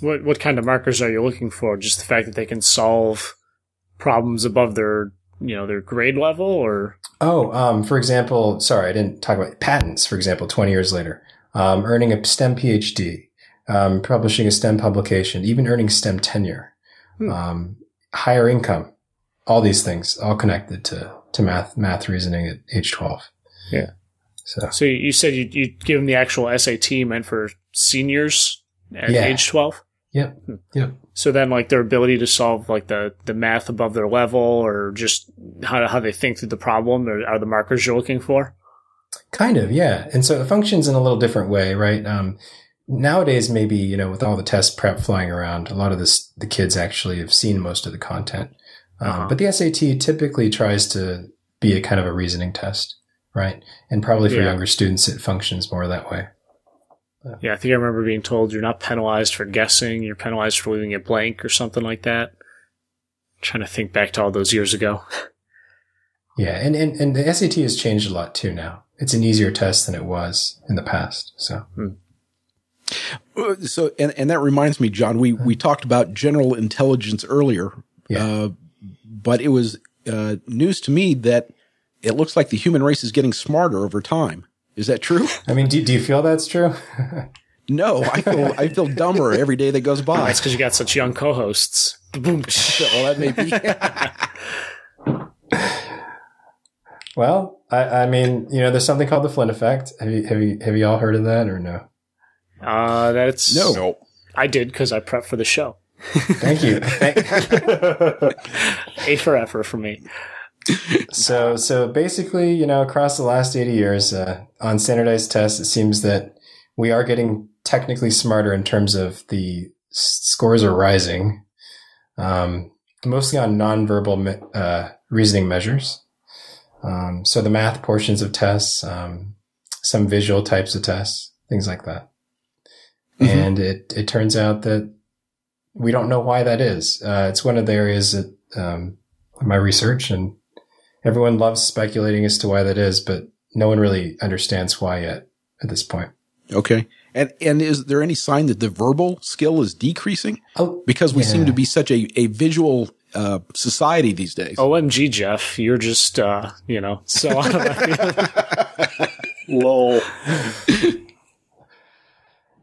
[SPEAKER 4] What what kind of markers are you looking for? Just the fact that they can solve problems above their you know their grade level, or
[SPEAKER 6] Oh, um, for example, sorry, I didn't talk about patents, for example, 20 years later, um, earning a STEM PhD, um, publishing a STEM publication, even earning STEM tenure,
[SPEAKER 4] Hmm.
[SPEAKER 6] um, higher income, all these things, all connected to, to math, math reasoning at age 12.
[SPEAKER 4] Yeah.
[SPEAKER 6] So,
[SPEAKER 4] so you, said you you give them the actual SAT meant for seniors at
[SPEAKER 6] Yeah.
[SPEAKER 4] age twelve.
[SPEAKER 6] yep, yep.
[SPEAKER 4] So then, like their ability to solve like the the math above their level, or just how how they think through the problem, or are the markers you're looking for?
[SPEAKER 6] Kind of, yeah. And so it functions in a little different way, right? Um, nowadays, maybe, you know, with all the test prep flying around, a lot of this, the kids actually have seen most of the content. Um,
[SPEAKER 4] Uh-huh.
[SPEAKER 6] but the SAT typically tries to be a kind of a reasoning test, right? And probably for
[SPEAKER 4] Yeah.
[SPEAKER 6] younger students, it functions more that way.
[SPEAKER 4] Yeah, I think I remember being told you're not penalized for guessing; you're penalized for leaving it blank or something like that. trying to think back to all those years ago.
[SPEAKER 6] Yeah. And, and, and the SAT has changed a lot too now. It's an easier test than it was in the past. So
[SPEAKER 1] Uh, So, and, and that reminds me, John, we, we talked about general intelligence earlier.
[SPEAKER 6] Yeah.
[SPEAKER 1] Uh, but it was, uh, news to me that it looks like the human race is getting smarter over time. Is that true?
[SPEAKER 6] I mean, do, do you feel that's true?
[SPEAKER 1] No, I feel, I feel dumber every day that goes by.
[SPEAKER 4] That's because you got such young co-hosts. Boom.
[SPEAKER 1] well, that may be.
[SPEAKER 6] well, I, I mean, you know, there's something called the Flynn effect. Have you, have you, have you all heard of that or no?
[SPEAKER 4] Uh, that's
[SPEAKER 1] No.
[SPEAKER 3] Nope.
[SPEAKER 4] I did because I prepped for the show.
[SPEAKER 6] Thank you. Thank-
[SPEAKER 4] A for effort for me.
[SPEAKER 6] So, so basically, you know, across the last 80 years, uh, on standardized tests, it seems that we are getting technically smarter in terms of the s- scores are rising, um, mostly on nonverbal me- uh, reasoning measures. Um, so the math portions of tests, um, some visual types of tests, things like that.
[SPEAKER 1] Mhm.
[SPEAKER 6] And it, it turns out that we don't know why that is. Uh, it's one of the areas that, um, my research and everyone loves speculating as to why that is, but no one really understands why yet at this point.
[SPEAKER 1] Okay. And, and is there any sign that the verbal skill is decreasing?
[SPEAKER 6] Oh,
[SPEAKER 1] Because we
[SPEAKER 6] Yeah.
[SPEAKER 1] seem to be such a, a visual, uh, society these days.
[SPEAKER 4] OMG, Jeff, you're just uh, you know so out of my field.
[SPEAKER 5] Lol.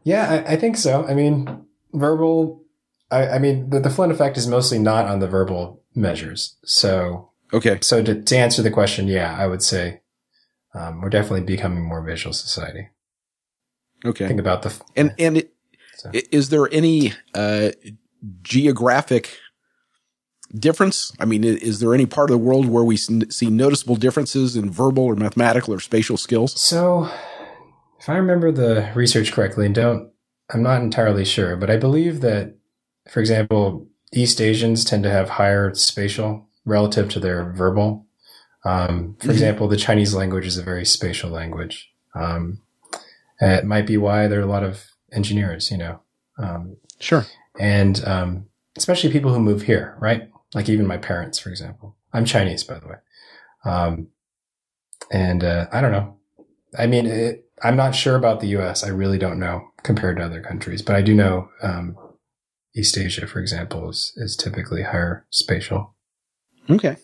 [SPEAKER 6] Yeah, I, I think so. I mean, verbal, I, I mean, the, the Flynn effect is mostly not on the verbal measures. So,
[SPEAKER 1] Okay.
[SPEAKER 6] so to, to answer the question, yeah, I would say, um, we're definitely becoming more visual society.
[SPEAKER 1] Okay.
[SPEAKER 6] Think about the,
[SPEAKER 1] And and it,
[SPEAKER 6] So-
[SPEAKER 1] is there any uh, geographic difference? I mean, is there any part of the world where we see noticeable differences in verbal or mathematical or spatial skills?
[SPEAKER 6] So, if I remember the research correctly, and don't, I'm not entirely sure, but I believe that, for example, East Asians tend to have higher spatial relative to their verbal. Um, for
[SPEAKER 1] Mhm.
[SPEAKER 6] example, the Chinese language is a very spatial language. Um, it might be why there are a lot of engineers, you know, um,
[SPEAKER 1] Sure.
[SPEAKER 6] and um, especially people who move here, right? Like even my parents, for example. I'm Chinese, by the way. Um, and uh, I don't know. I mean, it, I'm not sure about the U.S. I really don't know compared to other countries, but I do know um, East Asia, for example, is, is typically higher spatial.
[SPEAKER 1] Okay.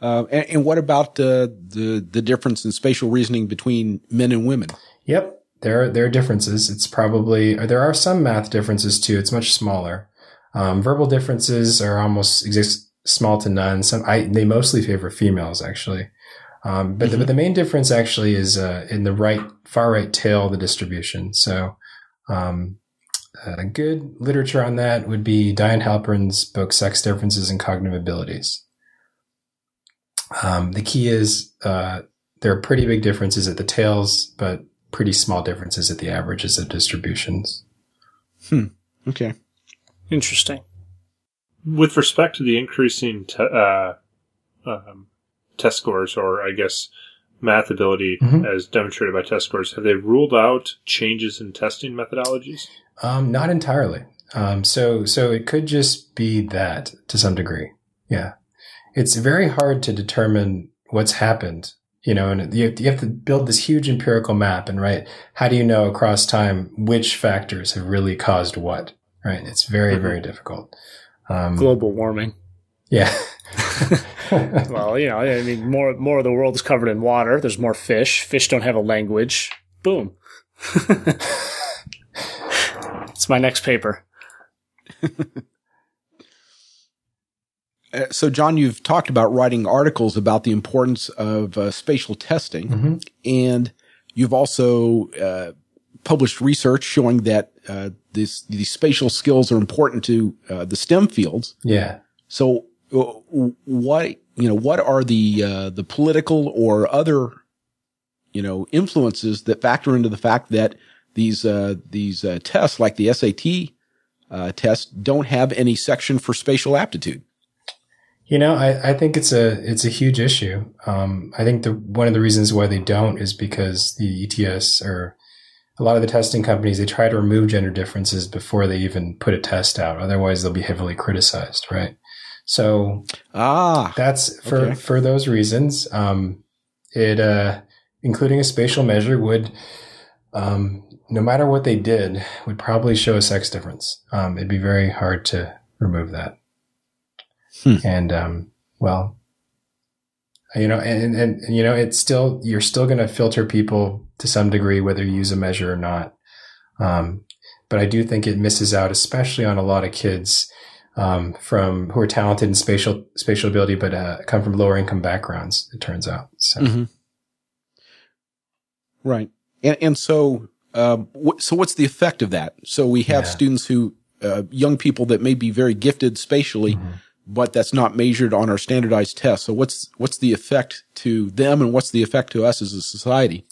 [SPEAKER 1] Uh, and, and what about uh, the the difference in spatial reasoning between men and women?
[SPEAKER 6] Yep, there are, there are differences. It's probably there are some math differences too. It's much smaller. Um, verbal differences are almost exist small to none. Some I they mostly favor females actually. Um, but, the, but the main difference actually is uh, in the right, far right tail of the distribution. So, um, a good literature on that would be Diane Halpern's book, Sex Differences in Cognitive Abilities. Um, the key is uh, there are pretty big differences at the tails, but pretty small differences at the averages of distributions. Hmm.
[SPEAKER 1] Okay.
[SPEAKER 4] Interesting.
[SPEAKER 5] With respect to the increasing te- uh, um, test scores, or I guess math ability
[SPEAKER 6] Mhm.
[SPEAKER 5] as demonstrated by test scores, have they ruled out changes in testing methodologies?
[SPEAKER 6] Um, not entirely. Um, so, so it could just be that to some degree. Yeah. It's very hard to determine what's happened, you know, and you have, you have to build this huge empirical map and right. How do you know across time which factors have really caused what? Right. It's very,
[SPEAKER 5] Mhm.
[SPEAKER 6] very difficult. Um,
[SPEAKER 4] Global warming.
[SPEAKER 6] Yeah.
[SPEAKER 4] Well, you know, I mean, more more of the world is covered in water. There's more fish. Fish don't have a language. Boom. it's my next paper.
[SPEAKER 1] Uh, so, John, you've talked about writing articles about the importance of uh, spatial testing,
[SPEAKER 6] Mhm.
[SPEAKER 1] and you've also uh, published research showing that uh, this, these spatial skills are important to uh, the STEM fields.
[SPEAKER 6] Yeah.
[SPEAKER 1] So, what you know, what are the uh, the political or other you know influences that factor into the fact that these uh, these uh, tests, like the SAT uh, test, don't have any section for spatial aptitude?
[SPEAKER 6] You know, I, I think it's a it's a huge issue. Um, I think the one of the reasons why they don't is because the ETS or a lot of the testing companies they try to remove gender differences before they even put a test out. Otherwise, they'll be heavily criticized, right? So
[SPEAKER 1] Ah,
[SPEAKER 6] that's for
[SPEAKER 1] Okay.
[SPEAKER 6] for those reasons. Um, it uh, including a spatial measure would, um, no matter what they did, would probably show a sex difference. Um, it'd be very hard to remove that.
[SPEAKER 1] Hmm.
[SPEAKER 6] And um, well, you know, and, and and you know, it's still you're still going to filter people to some degree, whether you use a measure or not. Um, but I do think it misses out, especially on a lot of kids um, from who are talented in spatial spatial ability, but uh, come from lower income backgrounds. It turns out. So
[SPEAKER 1] Mhm. right. And, and so, um, wh- so what's the effect of that? So we have
[SPEAKER 6] Yeah.
[SPEAKER 1] students who, uh, young people that may be very gifted spatially,
[SPEAKER 6] Mm-hmm.
[SPEAKER 1] but that's not measured on our standardized tests. So what's what's the effect to them, and what's the effect to us as a society?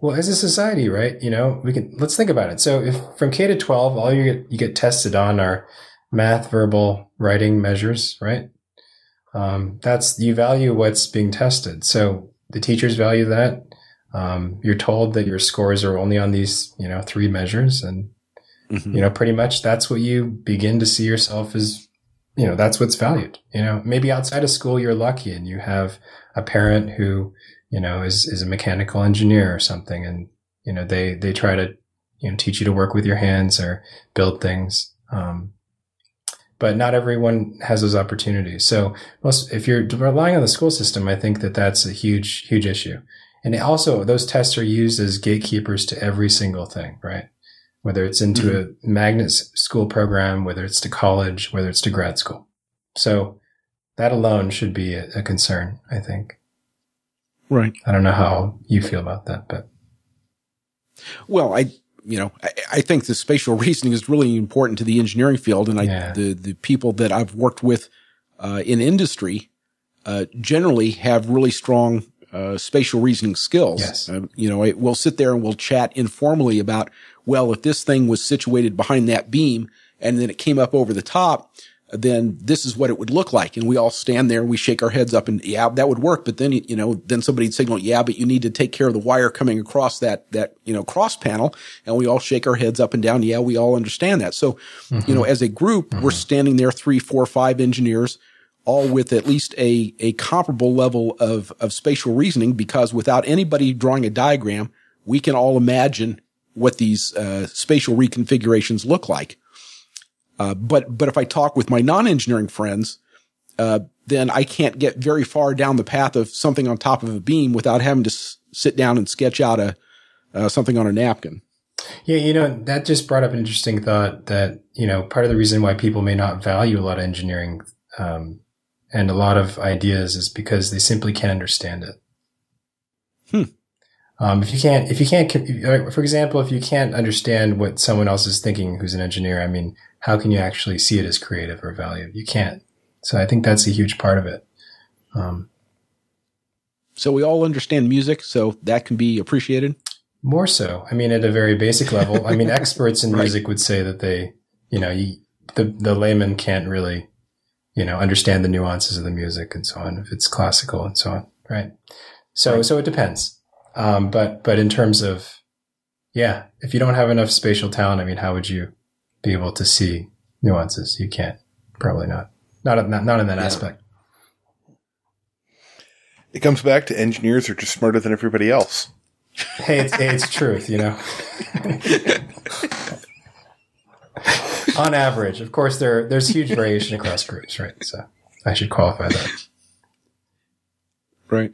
[SPEAKER 6] Well, as a society, right? You know, we can let's think about it. So, if from K to twelve, all you get you get tested on are math, verbal, writing measures, right? Um, that's you value what's being tested. So the teachers value that. Um, you're told that your scores are only on these, you know, three measures, and
[SPEAKER 1] Mhm.
[SPEAKER 6] you know, pretty much that's what you begin to see yourself as. You know, that's what's valued. You know, maybe outside of school, you're lucky and you have a parent who you know, is, is a mechanical engineer or something. And, you know, they, they try to, you know, teach you to work with your hands or build things. Um, but not everyone has those opportunities. So most, if you're relying on the school system, I think that that's a huge, huge issue. And also those tests are used as gatekeepers to every single thing, right? Whether it's into mm-hmm. a magnet school program, whether it's to college, whether it's to grad school. So that alone should be a, a concern, I think.
[SPEAKER 1] Right.
[SPEAKER 6] I don't know how you feel about that, but
[SPEAKER 1] Well, I, you know, I, I think the spatial reasoning is really important to the engineering field, and I,
[SPEAKER 6] Yeah.
[SPEAKER 1] the the people that I've worked with uh, in industry uh, generally have really strong uh, spatial reasoning skills.
[SPEAKER 6] Yes.
[SPEAKER 1] Um, you know, it, we'll sit there and we'll chat informally about, well, if this thing was situated behind that beam and then it came up over the top, then this is what it would look like. And we all stand there and we shake our heads up and yeah, that would work. But then, you know, then somebody'd signal, yeah, but you need to take care of the wire coming across that, that, you know, cross panel. And we all shake our heads up and down. Yeah, we all understand that. So, you know, as a group, we're standing there, three, four, five engineers, all with at least a, a comparable level of, of spatial reasoning because without anybody drawing a diagram, we can all imagine what these uh, spatial reconfigurations look like. Uh, but but if I talk with my non-engineering friends, uh, then I can't get very far down the path of something on top of a beam without having to s- sit down and sketch out a uh, something on a napkin.
[SPEAKER 6] yeah, you know, that just brought up an interesting thought that, you know, part of the reason why people may not value a lot of engineering, um, and a lot of ideas is because they simply can't understand it. Um, if you can't, if you can't, for example, if you can't understand what someone else is thinking, who's an engineer, I mean, how can you actually see it as creative or valued? You can't. So I think that's a huge part of it. Um,
[SPEAKER 1] so we all understand music, so that can be appreciated.
[SPEAKER 6] More so. I mean, at a very basic level. I mean, experts in music right. would say that they, you know, you, the the layman can't really, you know, understand the nuances of the music and so on if it's classical and so on, right? So right. so it depends. Um, but but in terms of, yeah, if you don't have enough spatial talent, I mean, how would you be able to see nuances? You can't. Probably not. Not not, not in that yeah. aspect.
[SPEAKER 3] It comes back to engineers are just smarter than everybody else.
[SPEAKER 6] Hey, it's, hey, it's truth, you know. On average, of course, there there's huge variation across groups, right? So I should qualify that.
[SPEAKER 1] Right.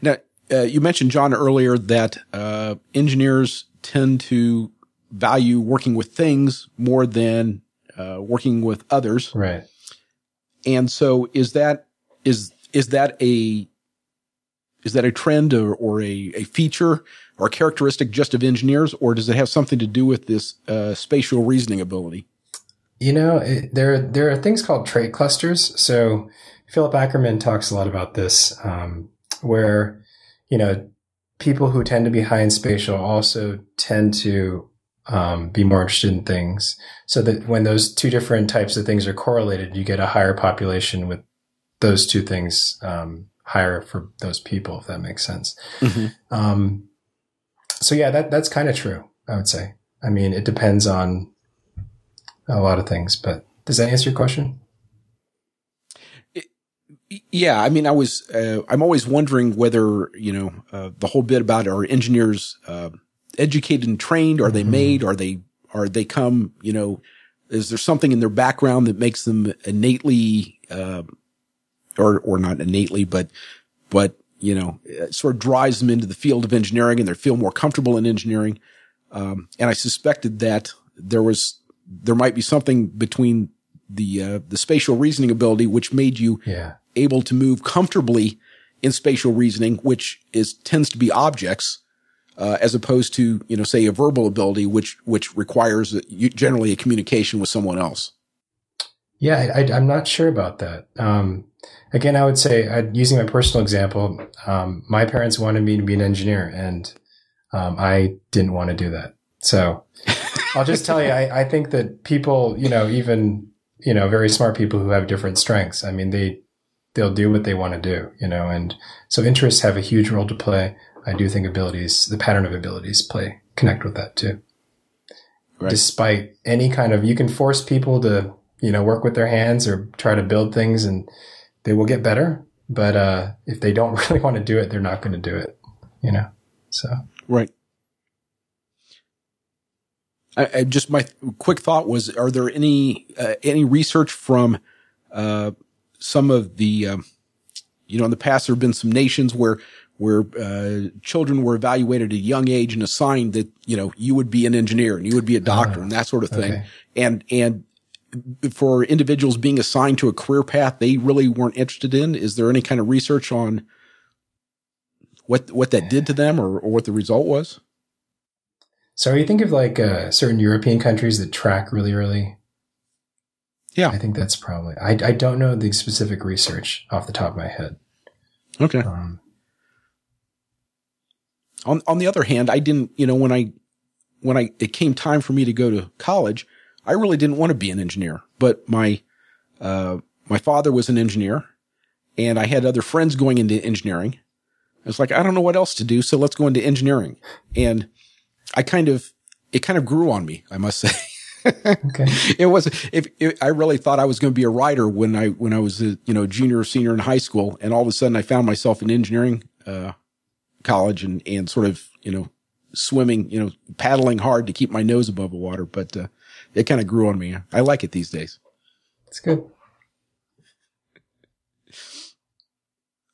[SPEAKER 1] Now, uh, you mentioned John earlier that uh, engineers tend to value working with things more than uh, working with others.
[SPEAKER 6] Right.
[SPEAKER 1] And so, is that is is that a is that a trend or, or a, a feature or a characteristic just of engineers, or does it have something to do with this uh, spatial reasoning ability?
[SPEAKER 6] You know, it, there there are things called trait clusters. So Philip Ackerman talks a lot about this, um, where you know people who tend to be high in spatial also tend to um, be more interested in things. So that when those two different types of things are correlated, you get a higher population with those two things um, higher for those people, if that makes sense. Mm-hmm. Um, so yeah, that that's kind of true. I would say. I mean, it depends on a lot of things, but does that answer your question?
[SPEAKER 1] yeah, I mean, I was, uh, I'm always wondering whether, you know, uh, the whole bit about are engineers, uh, educated and trained? Are they mm-hmm. made? Are they, are they come, you know, is there something in their background that makes them innately, uh, or, or not innately, but, but, you know, sort of drives them into the field of engineering and they feel more comfortable in engineering. Um, and I suspected that there was, there might be something between the, uh, the spatial reasoning ability, which made you
[SPEAKER 6] yeah.
[SPEAKER 1] able to move comfortably in spatial reasoning, which is, tends to be objects. Uh, as opposed to, you know, say a verbal ability, which, which requires generally a communication with someone else.
[SPEAKER 6] Yeah, I, am not sure about that. Um, again, I would say, using my personal example, um, my parents wanted me to be an engineer, and um, I didn't want to do that. So I'll just tell you, I, I, think that people, you know, even you know, very smart people who have different strengths. I mean, they they'll do what they want to do, you know, and so interests have a huge role to play. I do think abilities, the pattern of abilities, play connect with that too. Right. Despite any kind of, you can force people to you know, work with their hands or try to build things and they will get better. But, uh, if they don't really want to do it, they're not going to do it, you know? So.
[SPEAKER 1] Right. I, I just my quick thought was: Are there any uh, any research from uh, some of the um, you know in the past there have been some nations where where uh, children were evaluated at a young age and assigned that you know you would be an engineer and you would be a doctor uh, and that sort of thing, okay. and and for individuals being assigned to a career path they really weren't interested in? Is there any kind of research on what what that did to them or, or what the result was?
[SPEAKER 6] So you think of like uh, certain European countries that track really early.
[SPEAKER 1] Yeah,
[SPEAKER 6] I think that's probably. I I don't know the specific research off the top of my head.
[SPEAKER 1] Okay. Um, on on the other hand, I didn't. You know, when I when I it came time for me to go to college, I really didn't want to be an engineer, but my, uh, my father was an engineer and I had other friends going into engineering. I was like, I don't know what else to do. So let's go into engineering. And I kind of, it kind of grew on me, I must say. okay. It was, if, I really thought I was going to be a writer when I, when I was a, you know, junior or senior in high school. And all of a sudden I found myself in engineering, uh, college and, and sort of, you know, swimming, you know, paddling hard to keep my nose above the water. But, uh, it kind of grew on me. I like it these days.
[SPEAKER 6] It's good.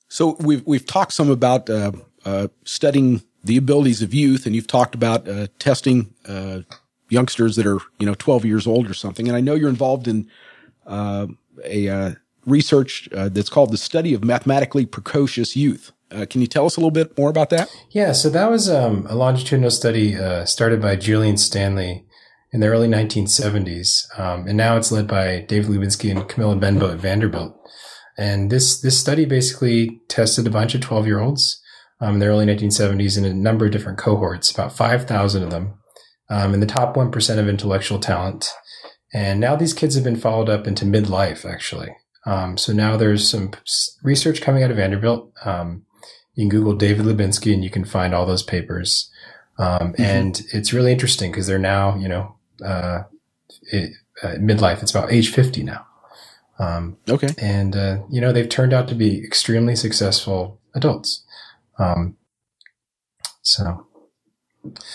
[SPEAKER 1] So we've we've talked some about uh, uh, studying the abilities of youth, and you've talked about uh, testing uh, youngsters that are you know 12 years old or something. And I know you're involved in uh, a uh, research that's called the study of mathematically precocious youth. Uh, can you tell us a little bit more about that?
[SPEAKER 6] Yeah, so that was um, a longitudinal study uh, started by Julian Stanley in the early 1970s, um, and now it's led by David Lubinski and Camilla Benbow at Vanderbilt. And this this study basically tested a bunch of 12 year olds um, in the early 1970s in a number of different cohorts, about 5,000 of them, um, in the top 1% of intellectual talent. And now these kids have been followed up into midlife, actually. Um, so now there's some research coming out of Vanderbilt. You can Google David Lubinski and you can find all those papers. Um, mm-hmm. And it's really interesting because they're now, you know, uh, it, uh, midlife. It's about age 50 now.
[SPEAKER 1] Um, okay.
[SPEAKER 6] And, uh, you know, they've turned out to be extremely successful adults. Um, so,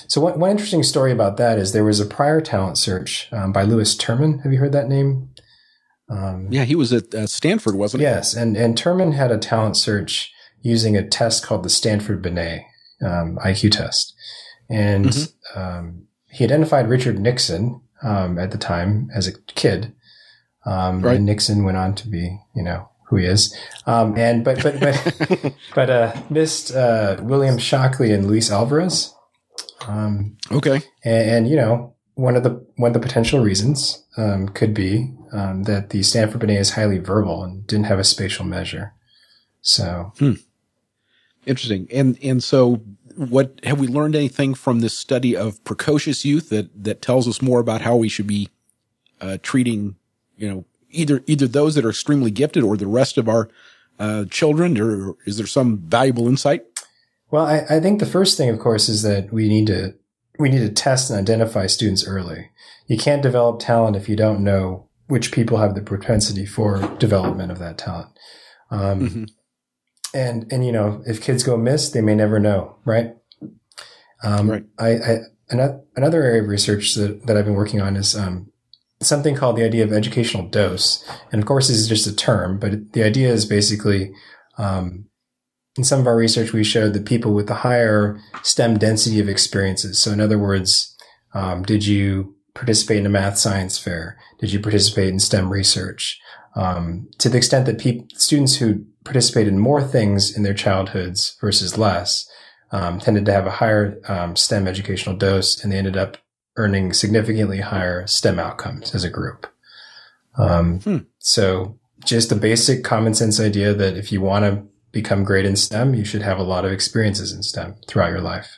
[SPEAKER 6] so one, one interesting story about that is there was a prior talent search um, by Lewis Terman. Have you heard that name?
[SPEAKER 1] Um, yeah, he was at uh, Stanford, wasn't
[SPEAKER 6] he? Yes, and and Terman had a talent search using a test called the Stanford Binet um, IQ test, and mm-hmm. Um, he identified Richard Nixon um, at the time as a kid, um, right. and Nixon went on to be, you know, who he is. Um, and but but but but uh, missed uh, William Shockley and Luis Alvarez.
[SPEAKER 1] Um, okay,
[SPEAKER 6] and, and, you know one of the one of the potential reasons um, could be um, that the Stanford Binet is highly verbal and didn't have a spatial measure. So
[SPEAKER 1] hmm. Interesting. And and so what have we learned anything from this study of precocious youth that that tells us more about how we should be uh, treating you know either either those that are extremely gifted or the rest of our uh, children, or is there some valuable insight?
[SPEAKER 6] Well, I, I think the first thing, of course, is that we need to we need to test and identify students early. You can't develop talent if you don't know which people have the propensity for development of that talent. Um, mm-hmm. And and you know, if kids go miss, they may never know, right? Um, right. I, I another another area of research that, that I've been working on is um, something called the idea of educational dose. And of course, this is just a term, but the idea is basically, um, in some of our research, we showed that people with the higher STEM density of experiences. So in other words, um, did you participate in a math science fair? Did you participate in STEM research? Um, to the extent that pe- students who participated in more things in their childhoods versus less um, tended to have a higher um, STEM educational dose, and they ended up earning significantly higher STEM outcomes as a group. Um, hmm. So just a basic common sense idea that if you want to become great in STEM, you should have a lot of experiences in STEM throughout your life.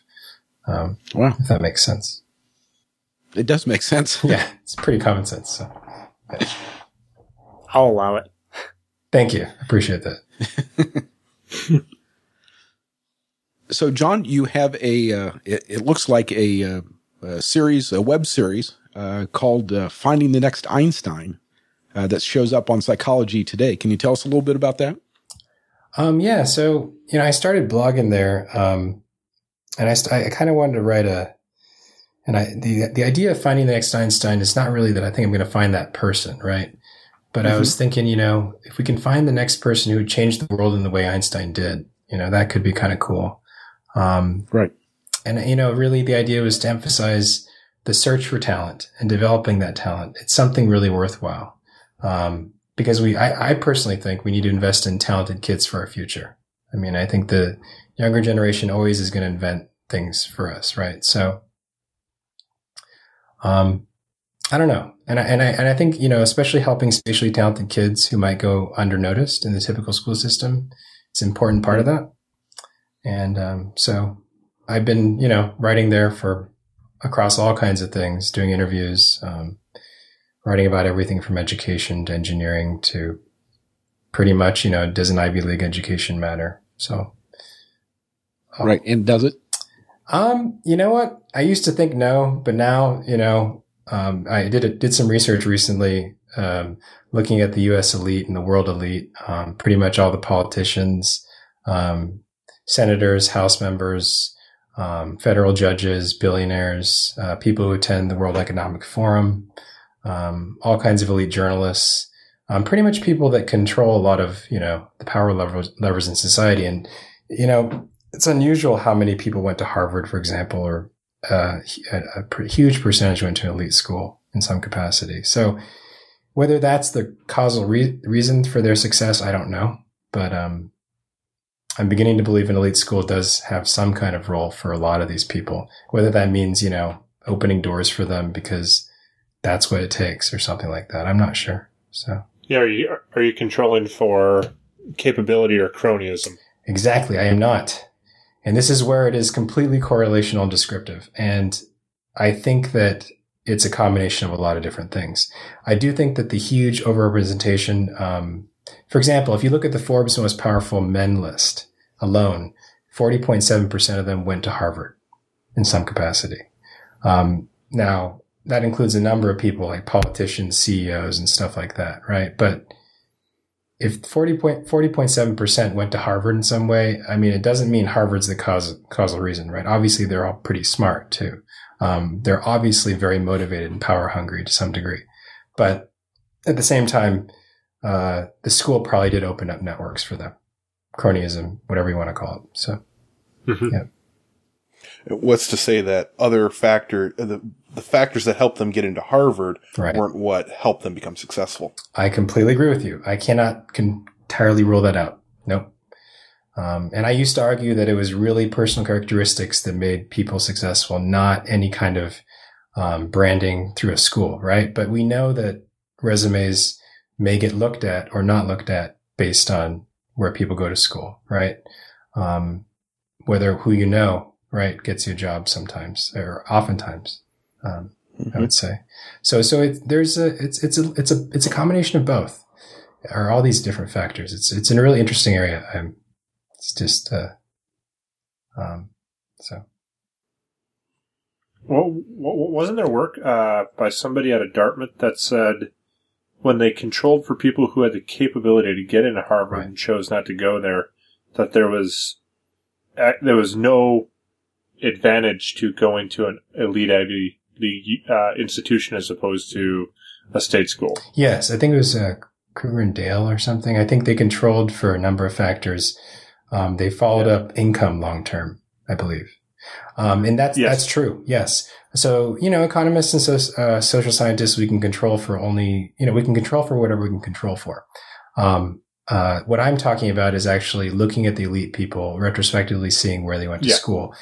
[SPEAKER 6] Um, wow. If that makes sense.
[SPEAKER 1] It does make sense.
[SPEAKER 6] yeah. It's pretty common sense. So.
[SPEAKER 4] I'll allow it.
[SPEAKER 6] Thank you. Appreciate that.
[SPEAKER 1] So John, you have a, uh, it, it, looks like a, uh, a series, a web series uh, called uh, "Finding the Next Einstein" uh, that shows up on Psychology Today. Can you tell us a little bit about that?
[SPEAKER 6] Um, yeah, so you know, I started blogging there, um, and I, st- I kind of wanted to write a, and I the the idea of finding the next Einstein is not really that I think I'm going to find that person, right? But mm-hmm. I was mm-hmm. thinking, you know, if we can find the next person who would change the world in the way Einstein did, you know, that could be kind of cool.
[SPEAKER 1] Um, right.
[SPEAKER 6] And, you know, really the idea was to emphasize the search for talent and developing that talent. It's something really worthwhile. Um, because we, I, I personally think we need to invest in talented kids for our future. I mean, I think the younger generation always is going to invent things for us, right? So, um, I don't know. And I, and I, and I think, you know, especially helping spatially talented kids who might go undernoticed in the typical school system, it's an important part of that. And, um, so I've been, you know, writing there for across all kinds of things, doing interviews, um, writing about everything from education to engineering to pretty much, you know, does an Ivy League education matter? So,
[SPEAKER 1] um, right. And does it?
[SPEAKER 6] Um, you know what? I used to think no, but now, you know, um, I did a, did some research recently, um, looking at the U.S. elite and the world elite. Um, pretty much all the politicians, um, senators, House members, um, federal judges, billionaires, uh, people who attend the World Economic Forum, um, all kinds of elite journalists, um, pretty much people that control a lot of, you know, the power levers, levers in society. And, you know, it's unusual how many people went to Harvard, for example, or uh, a, a huge percentage went to an elite school in some capacity. So whether that's the causal re- reason for their success, I don't know. But, um, I'm beginning to believe an elite school does have some kind of role for a lot of these people, whether that means, you know, opening doors for them because that's what it takes or something like that. I'm not sure. So
[SPEAKER 5] Yeah, are you are you controlling for capability or cronyism?
[SPEAKER 6] exactly. I am not. And this is where it is completely correlational and descriptive. And I think that it's a combination of a lot of different things. I do think that the huge overrepresentation, um, for example, if you look at the Forbes most powerful men list alone, 40.7% of them went to Harvard in some capacity. Um, now, that includes a number of people like politicians, CEOs, and stuff like that, right? But if 40.7% went to Harvard in some way, I mean, it doesn't mean Harvard's the cause, causal reason, right? Obviously, they're all pretty smart too. Um, they're obviously very motivated and power hungry to some degree. But at the same time, uh, the school probably did open up networks for them. Cronyism, whatever you want to call it. So,
[SPEAKER 5] Mhm.
[SPEAKER 6] yeah.
[SPEAKER 3] What's to say that other factor, the, the factors that helped them get into Harvard
[SPEAKER 6] Right.
[SPEAKER 3] weren't what helped them become successful?
[SPEAKER 6] I completely agree with you. I cannot con- entirely rule that out. Nope. Um, and I used to argue that it was really personal characteristics that made people successful, not any kind of um, branding through a school, right? But we know that resumes may get looked at or not looked at based on where people go to school, right? Um, whether who you know, right, gets you a job sometimes or oftentimes. Um, I would say. So, so it, there's a, it's, it's a, it's a, it's a combination of both or all these different factors. It's, it's in a really interesting area. I'm, it's just, uh, um, so
[SPEAKER 5] Well, w- w- wasn't there work uh, by somebody out of Dartmouth that said when they controlled for people who had the capability to get into Harvard
[SPEAKER 6] Right.
[SPEAKER 5] and chose not to go there, that there was uh, there was no advantage to going to an elite Ivy League uh, institution as opposed to a state school.
[SPEAKER 6] yes, I think it was, uh, Krueger and Dale or something. I think they controlled for a number of factors. Um, they followed up income long term, I believe. Um, and that's,
[SPEAKER 5] Yes.
[SPEAKER 6] that's true. Yes. So, you know, economists and so, uh, social scientists, we can control for only, you know, we can control for whatever we can control for. Um, uh, what I'm talking about is actually looking at the elite people, retrospectively seeing where they went to
[SPEAKER 5] Yeah.
[SPEAKER 6] school.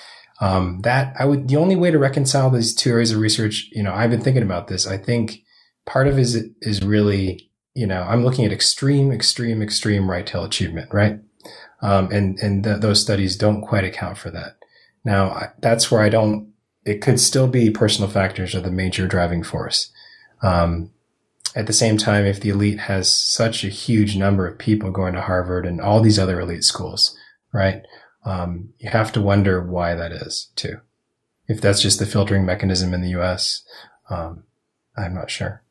[SPEAKER 6] Um, that I would, the only way to reconcile these two areas of research, you know, I've been thinking about this. I think part of is, is really, you know, I'm looking at extreme, extreme, extreme right tail achievement, right? Um, and, and th- those studies don't quite account for that. Now, I, that's where I don't, it could still be personal factors are the major driving force. Um, at the same time, if the elite has such a huge number of people going to Harvard and all these other elite schools, right? Um, you have to wonder why that is too. If that's just the filtering mechanism in the U.S., um, I'm not sure.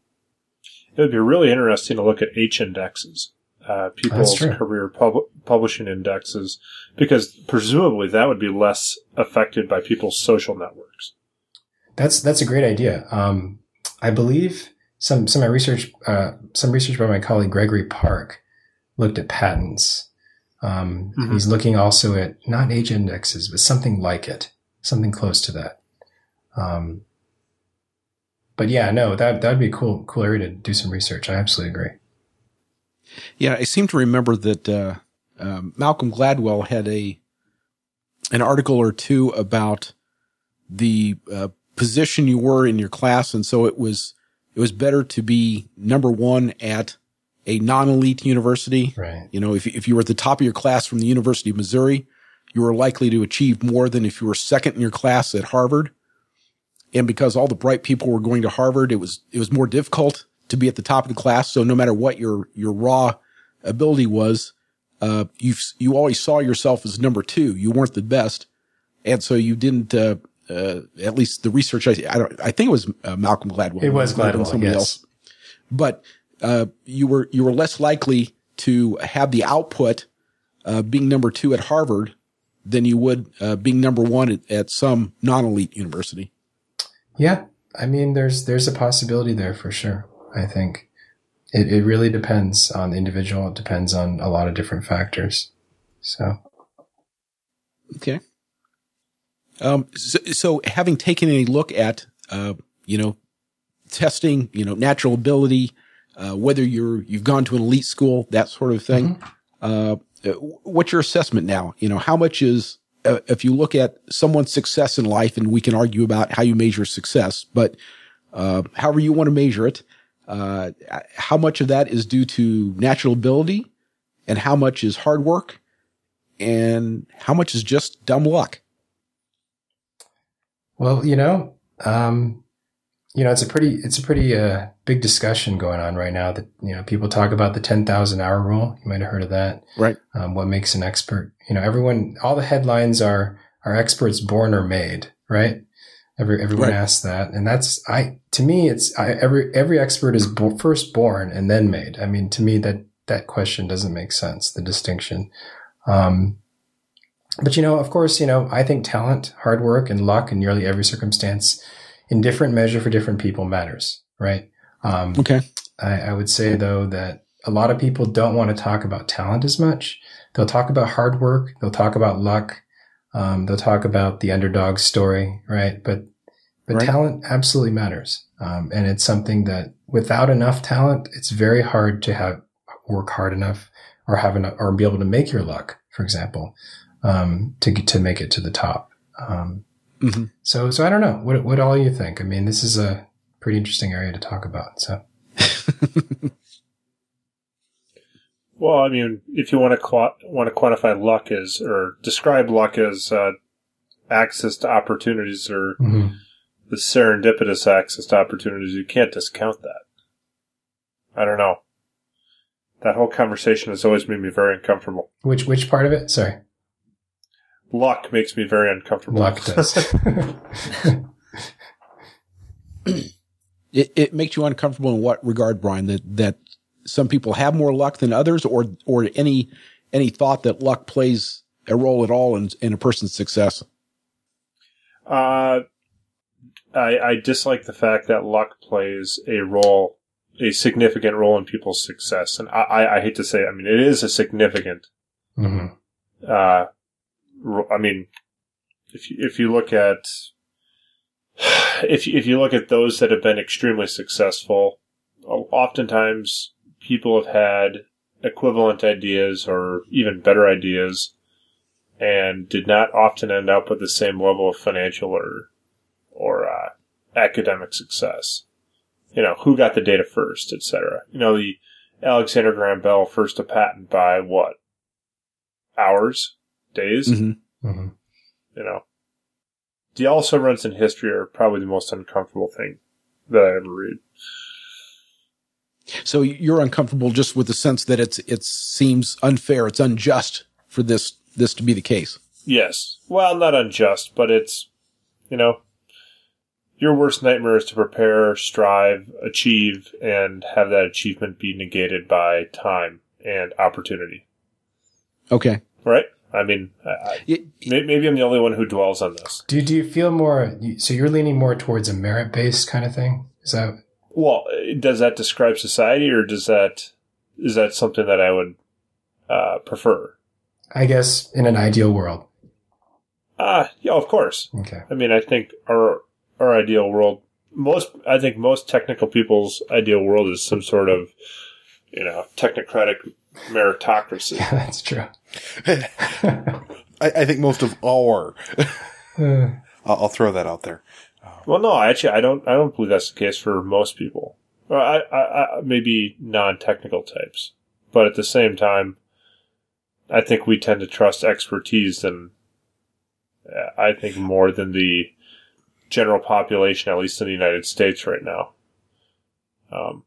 [SPEAKER 5] It would be really interesting to look at H indexes, uh, people's career pub- publishing indexes, because presumably that would be less affected by people's social networks.
[SPEAKER 6] That's that's a great idea. Um, I believe some some of my research, uh, some research by my colleague Gregory Park, looked at patents. Um,
[SPEAKER 5] Mhm.
[SPEAKER 6] He's looking also at not H indexes, but something like it, something close to that. Um, but yeah, no, that that'd be a cool cool area to do some research. I absolutely agree.
[SPEAKER 1] Yeah, I seem to remember that uh, um, Malcolm Gladwell had a an article or two about the uh, position you were in your class, and so it was it was better to be number one at a non-elite university.
[SPEAKER 6] Right.
[SPEAKER 1] You know, if if you were at the top of your class from the University of Missouri, you were likely to achieve more than if you were second in your class at Harvard. And because all the bright people were going to Harvard, it was it was more difficult to be at the top of the class. So no matter what your your raw ability was, uh, you you always saw yourself as number two. You weren't the best, and so you didn't. Uh, uh, at least the research I, I don't I think it was uh, Malcolm Gladwell.
[SPEAKER 6] It was Gladwell,
[SPEAKER 1] somebody
[SPEAKER 6] yes.
[SPEAKER 1] else. But uh, you were you were less likely to have the output uh, being number two at Harvard than you would uh, being number one at, at some non elite university.
[SPEAKER 6] Yeah, I mean, there's there's a possibility there for sure. I think it it really depends on the individual. It depends on a lot of different factors. So
[SPEAKER 1] Okay. Um, so, so having taken a look at, uh, you know, testing, you know, natural ability, uh, whether you're, you've gone to an elite school, that sort of thing. Uh, uh, what's your assessment now? You know, how much is uh, if you look at someone's success in life, and we can argue about how you measure success, but uh, however you want to measure it, uh, how much of that is due to natural ability, and how much is hard work, and how much is just dumb luck?
[SPEAKER 6] Well, you know, um, you know, it's a pretty, it's a pretty uh, big discussion going on right now. That you know, people talk about the ten thousand hour rule. You might have heard of that,
[SPEAKER 1] right?
[SPEAKER 6] Um, what makes an expert? You know, everyone, all the headlines are are experts born or made, right? Every everyone right. asks that, and that's I. To me, it's I, every every expert is bo- first born and then made. I mean, to me, that that question doesn't make sense. The distinction. Um, but you know, of course, you know, I think talent, hard work, and luck in nearly every circumstance, in different measure for different people, matters, right?
[SPEAKER 1] Um, okay.
[SPEAKER 6] I, I would say though that a lot of people don't want to talk about talent as much. They'll talk about hard work. They'll talk about luck. Um, they'll talk about the underdog story, right? But but right. talent absolutely matters, um, and it's something that without enough talent, it's very hard to have work hard enough or have enough or be able to make your luck, for example um, to to make it to the top. Um, mm-hmm. So so I don't know what what all you think. I mean, this is a pretty interesting area to talk about. So.
[SPEAKER 5] well, I mean, if you want to qu- want to quantify luck as or describe luck as uh, access to opportunities or mm-hmm. the serendipitous access to opportunities, you can't discount that. I don't know. That whole conversation has always made me very uncomfortable.
[SPEAKER 6] Which which part of it? Sorry.
[SPEAKER 5] Luck makes me very uncomfortable.
[SPEAKER 6] Luck does.
[SPEAKER 1] it, it makes you uncomfortable in what regard, Brian? That that some people have more luck than others, or or any any thought that luck plays a role at all in in a person's success?
[SPEAKER 5] Uh, I I dislike the fact that luck plays a role, a significant role in people's success, and I I, I hate to say, it, I mean, it is a significant. Mm-hmm. Uh, I mean, if you, if you look at if if you look at those that have been extremely successful, oftentimes people have had equivalent ideas or even better ideas and did not often end up with the same level of financial or or uh, academic success. You know, who got the data first, etc. You know, the Alexander Graham Bell first a patent by what? Hours? Days. Mm-hmm. Mm-hmm. You know, the also runs in history are probably the most uncomfortable thing that I ever read.
[SPEAKER 1] So you're uncomfortable just with the sense that it's it seems unfair, it's unjust for this this to be the case.
[SPEAKER 5] Yes. Well, not unjust, but it's you know your worst nightmare is to prepare, strive, achieve, and have that achievement be negated by time and opportunity.
[SPEAKER 1] Okay.
[SPEAKER 5] Right? I mean, I, it, maybe I'm the only one who dwells on this.
[SPEAKER 6] Do do you feel more? So you're leaning more towards a merit based kind of thing? Is that?
[SPEAKER 5] Well, does that describe society, or does that is that something that I would uh, prefer?
[SPEAKER 6] I guess in an ideal world.
[SPEAKER 5] Ah, uh, yeah, of course.
[SPEAKER 6] Okay.
[SPEAKER 5] I mean, I think our our ideal world, most I think most technical people's ideal world is some sort of, you know, technocratic meritocracy.
[SPEAKER 6] Yeah, that's true.
[SPEAKER 3] I, I, think most of our. I'll, I'll, throw that out there.
[SPEAKER 5] Well, no, actually, I don't. I don't believe that's the case for most people. I, I, I, maybe non-technical types, but at the same time, I think we tend to trust expertise than I think more than the general population, at least in the United States right now.
[SPEAKER 6] Um,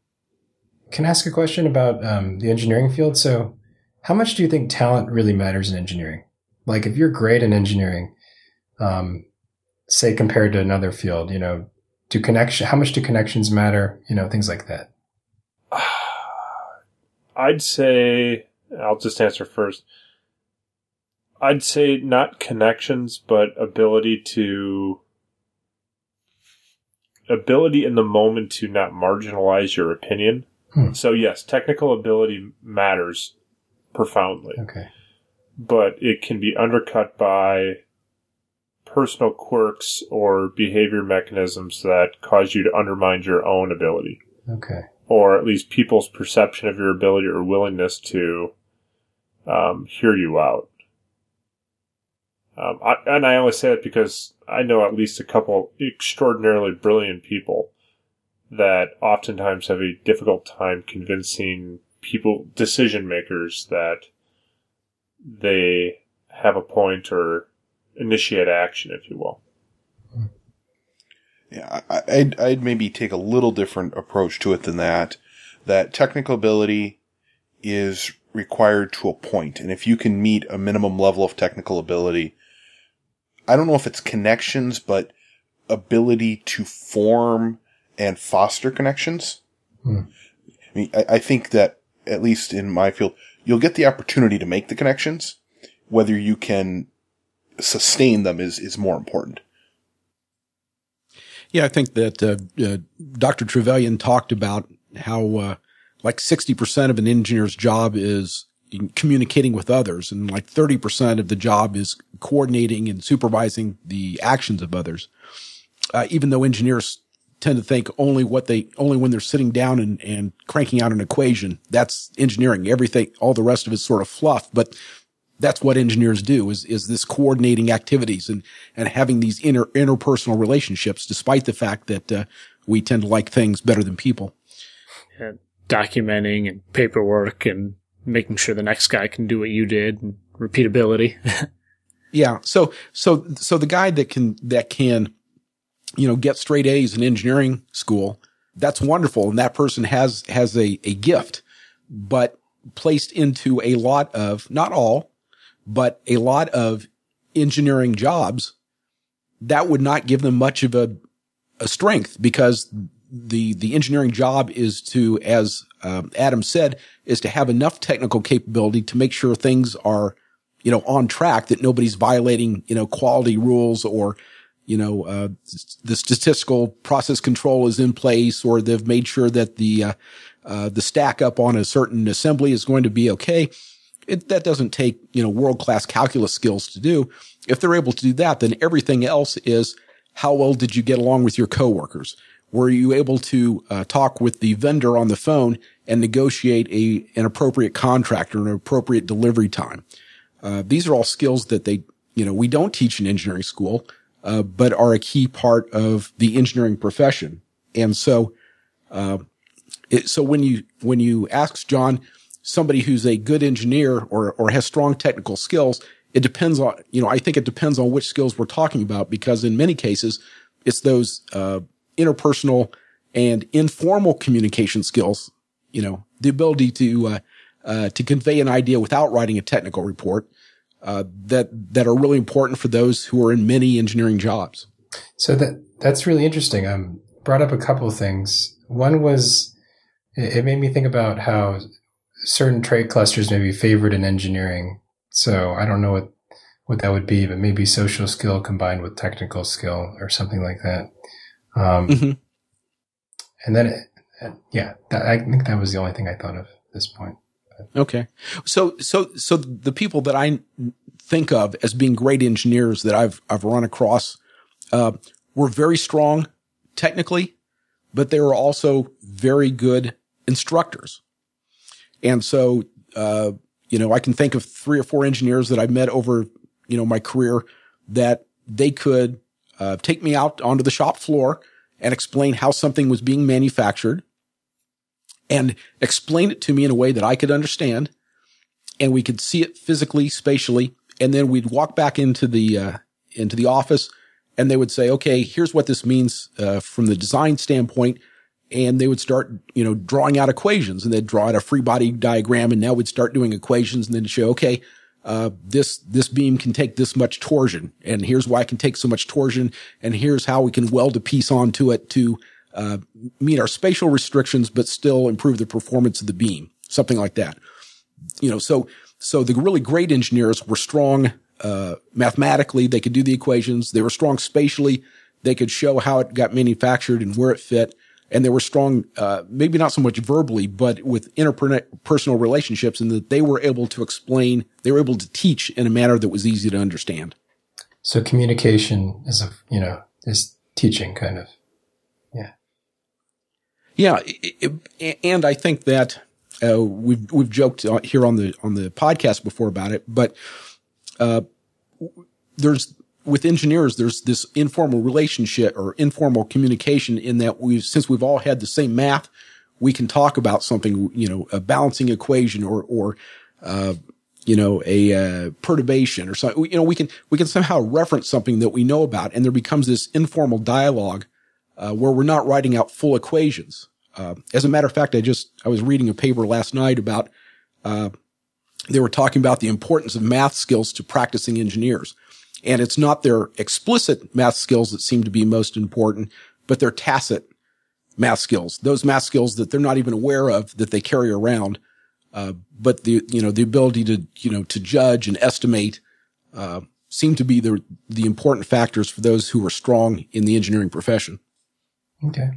[SPEAKER 6] can I ask a question about um, the engineering field? So, how much do you think talent really matters in engineering? Like, if you're great in engineering, um, say compared to another field, you know, do connection? How much do connections matter? You know, things like that.
[SPEAKER 5] I'd say I'll just answer first. I'd say not connections, but ability to ability in the moment to not marginalize your opinion Hmm. So yes, technical ability matters profoundly.
[SPEAKER 6] Okay.
[SPEAKER 5] But it can be undercut by personal quirks or behavior mechanisms that cause you to undermine your own ability.
[SPEAKER 6] Okay.
[SPEAKER 5] Or at least people's perception of your ability or willingness to um, hear you out. Um, I, and I only say it because I know at least a couple extraordinarily brilliant people that oftentimes have a difficult time convincing people, decision makers, that they have a point or initiate action, if you will.
[SPEAKER 3] Yeah, I'd, I'd maybe take a little different approach to it than that. That technical ability is required to a point, and if you can meet a minimum level of technical ability, I don't know if it's connections, but ability to form and foster connections. Hmm. I mean, I, I think that at least in my field, you'll get the opportunity to make the connections. Whether you can sustain them is, is more important.
[SPEAKER 1] Yeah, I think that uh, uh, Dr. Trevelyan talked about how uh, like 60% of an engineer's job is communicating with others and like 30% of the job is coordinating and supervising the actions of others. Uh, even though engineers tend to think only what they, only when they're sitting down and, and cranking out an equation, that's engineering. Everything, all the rest of it's sort of fluff, but that's what engineers do is, is this coordinating activities and, and having these inter, interpersonal relationships, despite the fact that, uh, we tend to like things better than people.
[SPEAKER 4] Yeah, documenting and paperwork and making sure the next guy can do what you did and repeatability.
[SPEAKER 1] yeah. So, so, so the guy that can, that can, you know, get straight A's in engineering school, that's wonderful. And that person has, has a, a gift, but placed into a lot of, not all, but a lot of engineering jobs, that would not give them much of a, a strength because the, the engineering job is to, as um, Adam said, is to have enough technical capability to make sure things are, you know, on track, that nobody's violating, you know, quality rules or, you know, uh, the statistical process control is in place or they've made sure that the, uh, uh, the stack up on a certain assembly is going to be okay. It, that doesn't take, you know, world class calculus skills to do. If they're able to do that, then everything else is how well did you get along with your coworkers? Were you able to uh, talk with the vendor on the phone and negotiate a an appropriate contract or an appropriate delivery time? Uh, these are all skills that they, you know, we don't teach in engineering school, uh, but are a key part of the engineering profession. And so, uh, it, so when you when you ask John, somebody who's a good engineer or or has strong technical skills, it depends on you know I think it depends on which skills we're talking about because in many cases it's those uh, interpersonal and informal communication skills, you know, the ability to, uh, uh, to convey an idea without writing a technical report, uh, that, that are really important for those who are in many engineering jobs.
[SPEAKER 6] So that, that's really interesting. Um, brought up a couple of things. One was, it made me think about how certain trait clusters may be favored in engineering. So I don't know what, what that would be, but maybe social skill combined with technical skill or something like that. Um, mm-hmm. And then, it, yeah, that, I think that was the only thing I thought of at this point.
[SPEAKER 1] Okay. So, so, so the people that I think of as being great engineers that I've, I've run across, uh, were very strong technically, but they were also very good instructors. And so, uh, you know, I can think of three or four engineers that I've met over, you know, my career that they could uh, take me out onto the shop floor and explain how something was being manufactured and explain it to me in a way that I could understand and we could see it physically, spatially. And then we'd walk back into the, uh, into the office and they would say, okay, here's what this means, uh, from the design standpoint. And they would start, you know, drawing out equations and they'd draw out a free body diagram. And now we'd start doing equations and then show, okay, uh, this this beam can take this much torsion, and here's why it can take so much torsion, and here's how we can weld a piece onto it to uh, meet our spatial restrictions, but still improve the performance of the beam, something like that. You know, so so the really great engineers were strong uh, mathematically; they could do the equations. They were strong spatially; they could show how it got manufactured and where it fit and they were strong, uh, maybe not so much verbally, but with interpersonal relationships and that they were able to explain, they were able to teach in a manner that was easy to understand.
[SPEAKER 6] So communication is a, you know, is teaching kind of. Yeah.
[SPEAKER 1] And I think that, uh, we've we've joked here on the on the podcast before about it, but uh, there's with engineers there's this informal relationship or informal communication in that we've since we've all had the same math, we can talk about something you know a balancing equation or or uh, you know a uh, perturbation or something. You know we can we can somehow reference something that we know about, and there becomes this informal dialogue uh, where we're not writing out full equations. Uh, as a matter of fact, I just, I was reading a paper last night about, uh, they were talking about the importance of math skills to practicing engineers. And it's not their explicit math skills that seem to be most important, but their tacit math skills, those math skills that they're not even aware of that they carry around. Uh, but the, you know, the ability to, you know, to judge and estimate, uh, seem to be the, the important factors for those who are strong in the engineering profession.
[SPEAKER 6] Okay.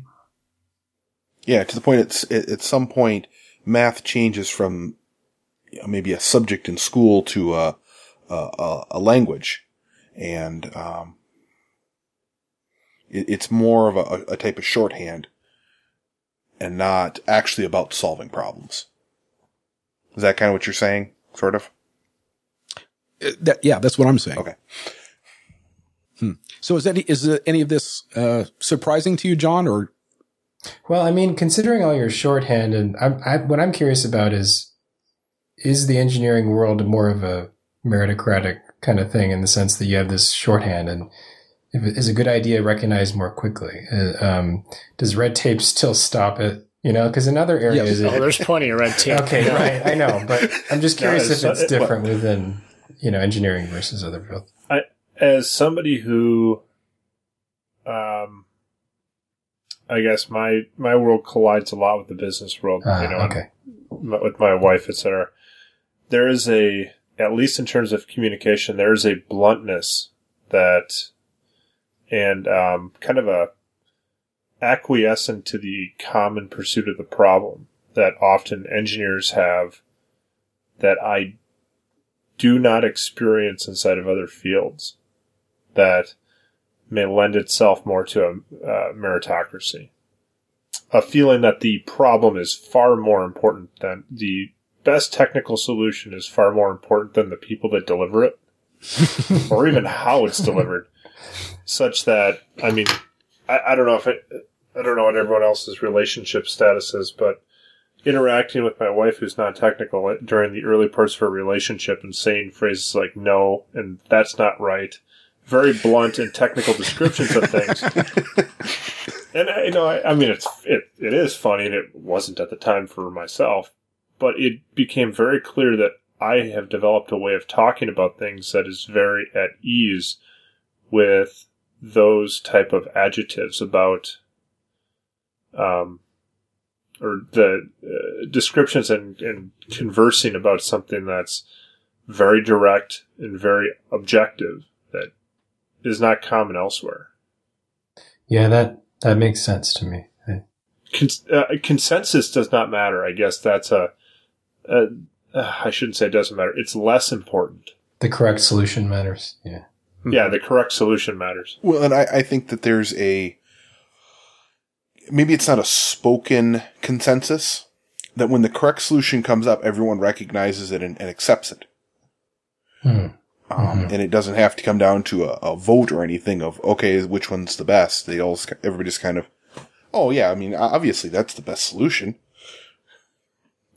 [SPEAKER 3] Yeah, to the point it's at some point math changes from you know, maybe a subject in school to a a, a language, and um, it, it's more of a, a type of shorthand, and not actually about solving problems. Is that kind of what you're saying? Sort of.
[SPEAKER 1] Uh, that, yeah, that's what I'm saying.
[SPEAKER 3] Okay.
[SPEAKER 1] So is any is any of this uh, surprising to you, John, or
[SPEAKER 6] well, I mean, considering all your shorthand, and I, I, what I'm curious about is, is the engineering world more of a meritocratic kind of thing in the sense that you have this shorthand, and if it is a good idea recognized more quickly? Uh, um, does red tape still stop it? You know, because in other areas,
[SPEAKER 4] yes. oh, there's plenty of red tape.
[SPEAKER 6] okay, right, I know, but I'm just curious no, if it's different it, within you know engineering versus other fields.
[SPEAKER 5] I, as somebody who, um I guess my my world collides a lot with the business world.
[SPEAKER 6] Uh, you know, okay.
[SPEAKER 5] with my wife, etc. There is a, at least in terms of communication, there is a bluntness that, and um, kind of a acquiescent to the common pursuit of the problem that often engineers have that I do not experience inside of other fields. That may lend itself more to a uh, meritocracy. A feeling that the problem is far more important than the best technical solution is far more important than the people that deliver it, or even how it's delivered. Such that, I mean, I, I don't know if it, I don't know what everyone else's relationship status is, but interacting with my wife who's not technical during the early parts of our relationship and saying phrases like no and that's not right very blunt and technical descriptions of things. and you know, I, I, mean, it's it it is funny, and it wasn't at the time for myself, but it became very clear that I have developed a way of talking about things that is very at ease with those type of adjectives about um or the uh, descriptions and, and conversing about something that's very direct and very objective that is not common elsewhere.
[SPEAKER 6] Yeah, that that makes sense to me.
[SPEAKER 5] Cons- uh, consensus does not matter. I guess that's a. a uh, I shouldn't say it doesn't matter. It's less important.
[SPEAKER 6] The correct solution matters. Yeah.
[SPEAKER 5] Yeah, the correct solution matters.
[SPEAKER 3] Well, and I, I think that there's a maybe it's not a spoken consensus that when the correct solution comes up, everyone recognizes it and, and accepts it.
[SPEAKER 6] Hmm.
[SPEAKER 3] Um, mm-hmm. and it doesn't have to come down to a, a, vote or anything of, okay, which one's the best. They all, everybody's kind of, oh yeah, I mean, obviously that's the best solution.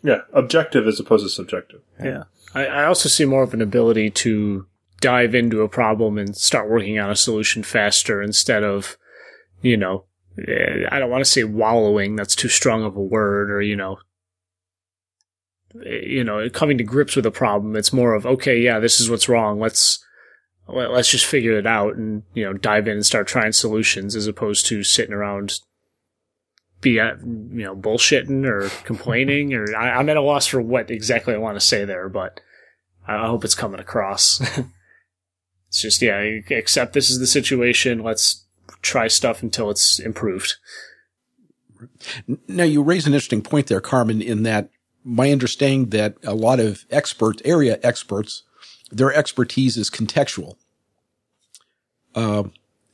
[SPEAKER 5] Yeah, objective as opposed to subjective.
[SPEAKER 4] Yeah. I, I also see more of an ability to dive into a problem and start working on a solution faster instead of, you know, eh, I don't want to say wallowing, that's too strong of a word, or, you know, you know, coming to grips with a problem. It's more of, okay, yeah, this is what's wrong. Let's, let's just figure it out and, you know, dive in and start trying solutions as opposed to sitting around be, at, you know, bullshitting or complaining or I, am at a loss for what exactly I want to say there, but I hope it's coming across. it's just, yeah, accept this is the situation. Let's try stuff until it's improved.
[SPEAKER 1] Now you raise an interesting point there, Carmen, in that my understanding that a lot of experts, area experts, their expertise is contextual. Uh,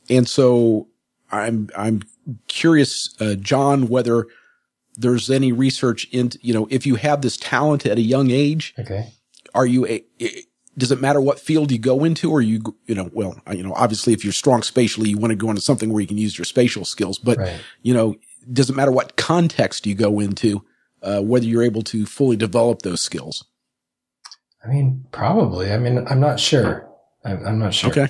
[SPEAKER 1] and so I'm, I'm curious, uh, John, whether there's any research in, you know, if you have this talent at a young age,
[SPEAKER 6] Okay.
[SPEAKER 1] are you a, does it matter what field you go into or you, you know, well, you know, obviously if you're strong spatially, you want to go into something where you can use your spatial skills, but
[SPEAKER 6] Right.
[SPEAKER 1] you know, does it matter what context you go into, uh, whether you're able to fully develop those skills?
[SPEAKER 6] I mean, probably. I mean, I'm not sure. I'm, I'm not sure.
[SPEAKER 1] Okay.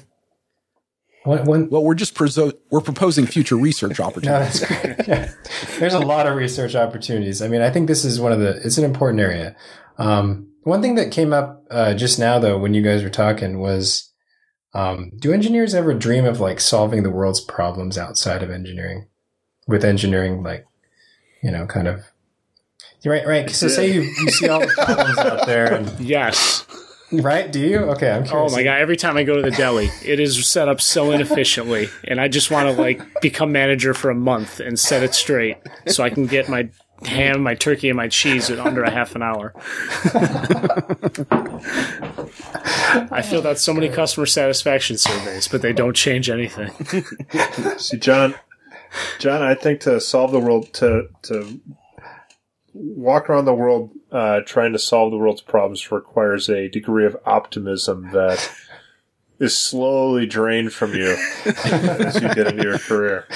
[SPEAKER 6] When, when,
[SPEAKER 1] Well, we're just preso- we're proposing future research
[SPEAKER 6] no,
[SPEAKER 1] opportunities.
[SPEAKER 6] that's great. Yeah. There's a lot of research opportunities. I mean, I think this is one of the, it's an important area. Um, one thing that came up uh, just now, though, when you guys were talking was, um, do engineers ever dream of like solving the world's problems outside of engineering? With engineering, like, you know, kind of, right, right. So say you, you see all the problems out there and,
[SPEAKER 4] Yes.
[SPEAKER 6] right? Do you? Okay. I'm
[SPEAKER 4] Oh my god! Every time I go to the deli, it is set up so inefficiently, and I just want to like become manager for a month and set it straight, so I can get my ham, my turkey, and my cheese in under a half an hour. I feel that so many customer satisfaction surveys, but they don't change anything.
[SPEAKER 5] See, John, John, I think to solve the world, to to walk around the world uh, trying to solve the world's problems requires a degree of optimism that is slowly drained from you as you get into your career.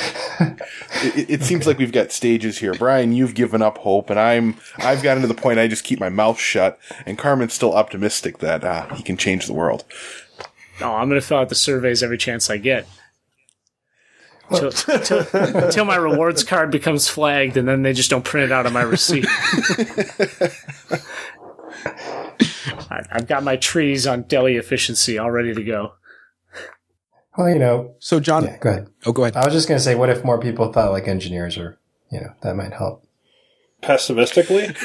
[SPEAKER 3] It, it seems like we've got stages here. Brian, you've given up hope, and I'm I've gotten to the point I just keep my mouth shut. And Carmen's still optimistic that uh, he can change the world.
[SPEAKER 4] Oh, I'm going to fill out the surveys every chance I get. Till, till, until my rewards card becomes flagged, and then they just don't print it out on my receipt. I, I've got my trees on deli efficiency all ready to go.
[SPEAKER 6] well, you know,
[SPEAKER 1] So John,
[SPEAKER 6] yeah, go ahead.
[SPEAKER 1] oh, go ahead.
[SPEAKER 6] I was just going to say, what if more people thought like engineers or, you know, that might help.
[SPEAKER 5] Pessimistically,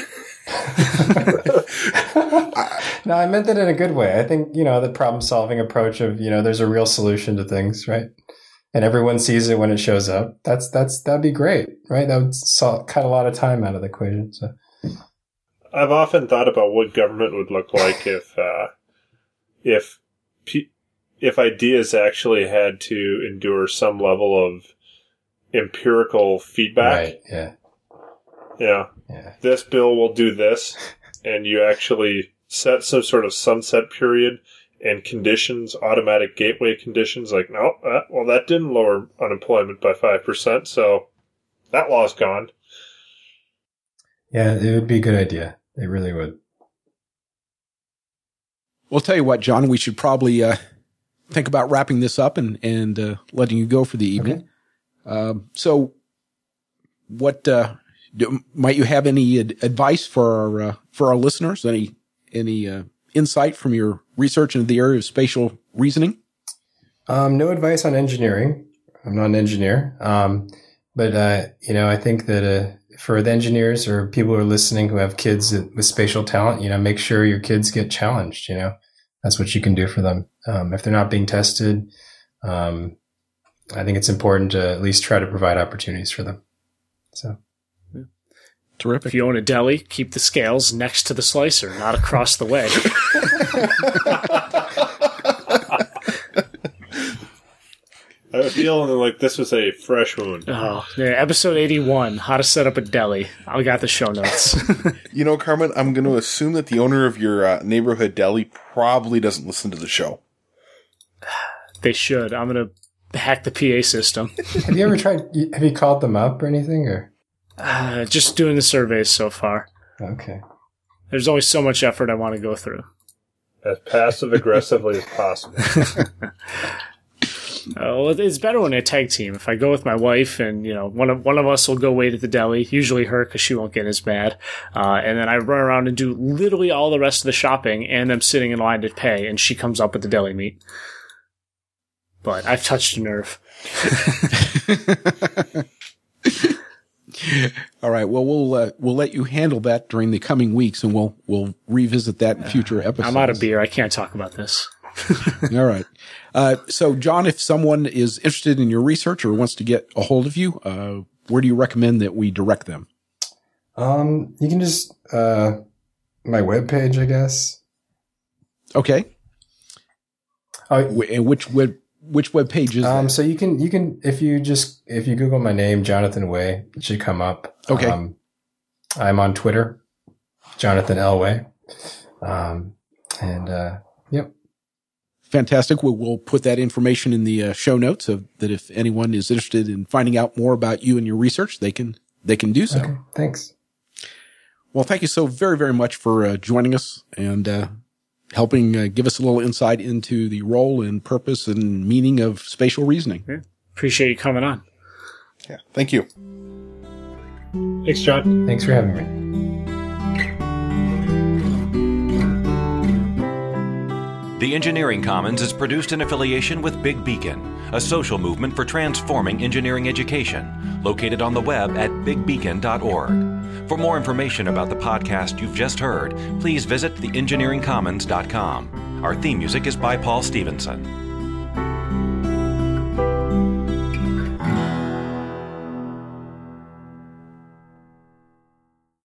[SPEAKER 6] No, I meant that in a good way. I think, you know, the problem solving approach of, you know, there's a real solution to things, right? And everyone sees it when it shows up. That's, that's, that'd be great, right? That would cut a lot of time out of the equation. So,
[SPEAKER 5] I've often thought about what government would look like if uh, if if ideas actually had to endure some level of empirical feedback.
[SPEAKER 6] right. Yeah.
[SPEAKER 5] Yeah.
[SPEAKER 6] Yeah.
[SPEAKER 5] this bill will do this, and you actually set some sort of sunset period and conditions, automatic gateway conditions, like, no, uh, well, that didn't lower unemployment by 5%, so that law's gone.
[SPEAKER 6] Yeah. It would be a good idea. It really would.
[SPEAKER 1] Well, tell you what, John, we should probably uh, think about wrapping this up and and uh, letting you go for the evening. Um, so, what uh, do, might you have any ad- advice for our uh, for our listeners? Any any uh, insight from your research into the area of spatial reasoning?
[SPEAKER 6] Um, no advice on engineering. I'm not an engineer. Um, but, uh, you know, I think that, uh, for the engineers or people who are listening who have kids with spatial talent, you know, make sure your kids get challenged, you know, that's what you can do for them. Um, if they're not being tested, um, I think it's important to at least try to provide opportunities for them. So,
[SPEAKER 1] Terrific.
[SPEAKER 4] If you own a deli, keep the scales next to the slicer, not across the way.
[SPEAKER 5] I have a feeling like this was a fresh wound.
[SPEAKER 4] Oh, yeah, episode 81 How to Set Up a Deli. I got the show notes.
[SPEAKER 3] You know, Carmen, I'm going to assume that the owner of your uh, neighborhood deli probably doesn't listen to the show.
[SPEAKER 4] they should. I'm going to hack the PA system.
[SPEAKER 6] have you ever tried, have you called them up or anything or?
[SPEAKER 4] Uh, just doing the surveys so far.
[SPEAKER 6] Okay.
[SPEAKER 4] There's always so much effort I want to go through.
[SPEAKER 5] As passive aggressively as possible.
[SPEAKER 4] Uh, well, it's better when I tag team. If I go with my wife, and you know, one of one of us will go wait at the deli, usually her because she won't get as mad, uh, and then I run around and do literally all the rest of the shopping, and I'm sitting in line to pay, and she comes up with the deli meat. But I've touched a nerve.
[SPEAKER 1] All right. Well, we'll uh, we'll let you handle that during the coming weeks, and we'll we'll revisit that in future episodes.
[SPEAKER 4] I'm out of beer. I can't talk about this.
[SPEAKER 1] All right. Uh, so, John, if someone is interested in your research or wants to get a hold of you, uh, where do you recommend that we direct them?
[SPEAKER 6] Um, you can just, uh, my webpage, I guess.
[SPEAKER 1] Okay.
[SPEAKER 6] Oh,
[SPEAKER 1] Wh- And which web which web page is
[SPEAKER 6] Um,
[SPEAKER 1] that?
[SPEAKER 6] so you can you can if you just if you Google my name, Jonathan Wai, it should come up.
[SPEAKER 1] Okay.
[SPEAKER 6] Um, I'm on Twitter, Jonathan Elway. Um, and uh, yep.
[SPEAKER 1] Fantastic. We'll, we'll put that information in the uh, show notes so that if anyone is interested in finding out more about you and your research, they can they can do so.
[SPEAKER 6] Okay, thanks.
[SPEAKER 1] Well, thank you so very very much for uh, joining us and uh, helping uh, give us a little insight into the role and purpose and meaning of spatial reasoning.
[SPEAKER 4] Yeah. Appreciate you coming on.
[SPEAKER 3] Yeah. Thank you.
[SPEAKER 5] Thanks, John.
[SPEAKER 6] Thanks for having me.
[SPEAKER 2] The Engineering Commons is produced in affiliation with Big Beacon, a social movement for transforming engineering education, located on the web at bigbeacon.org. For more information about the podcast you've just heard, please visit theengineeringcommons.com. Our theme music is by Paul Stevenson.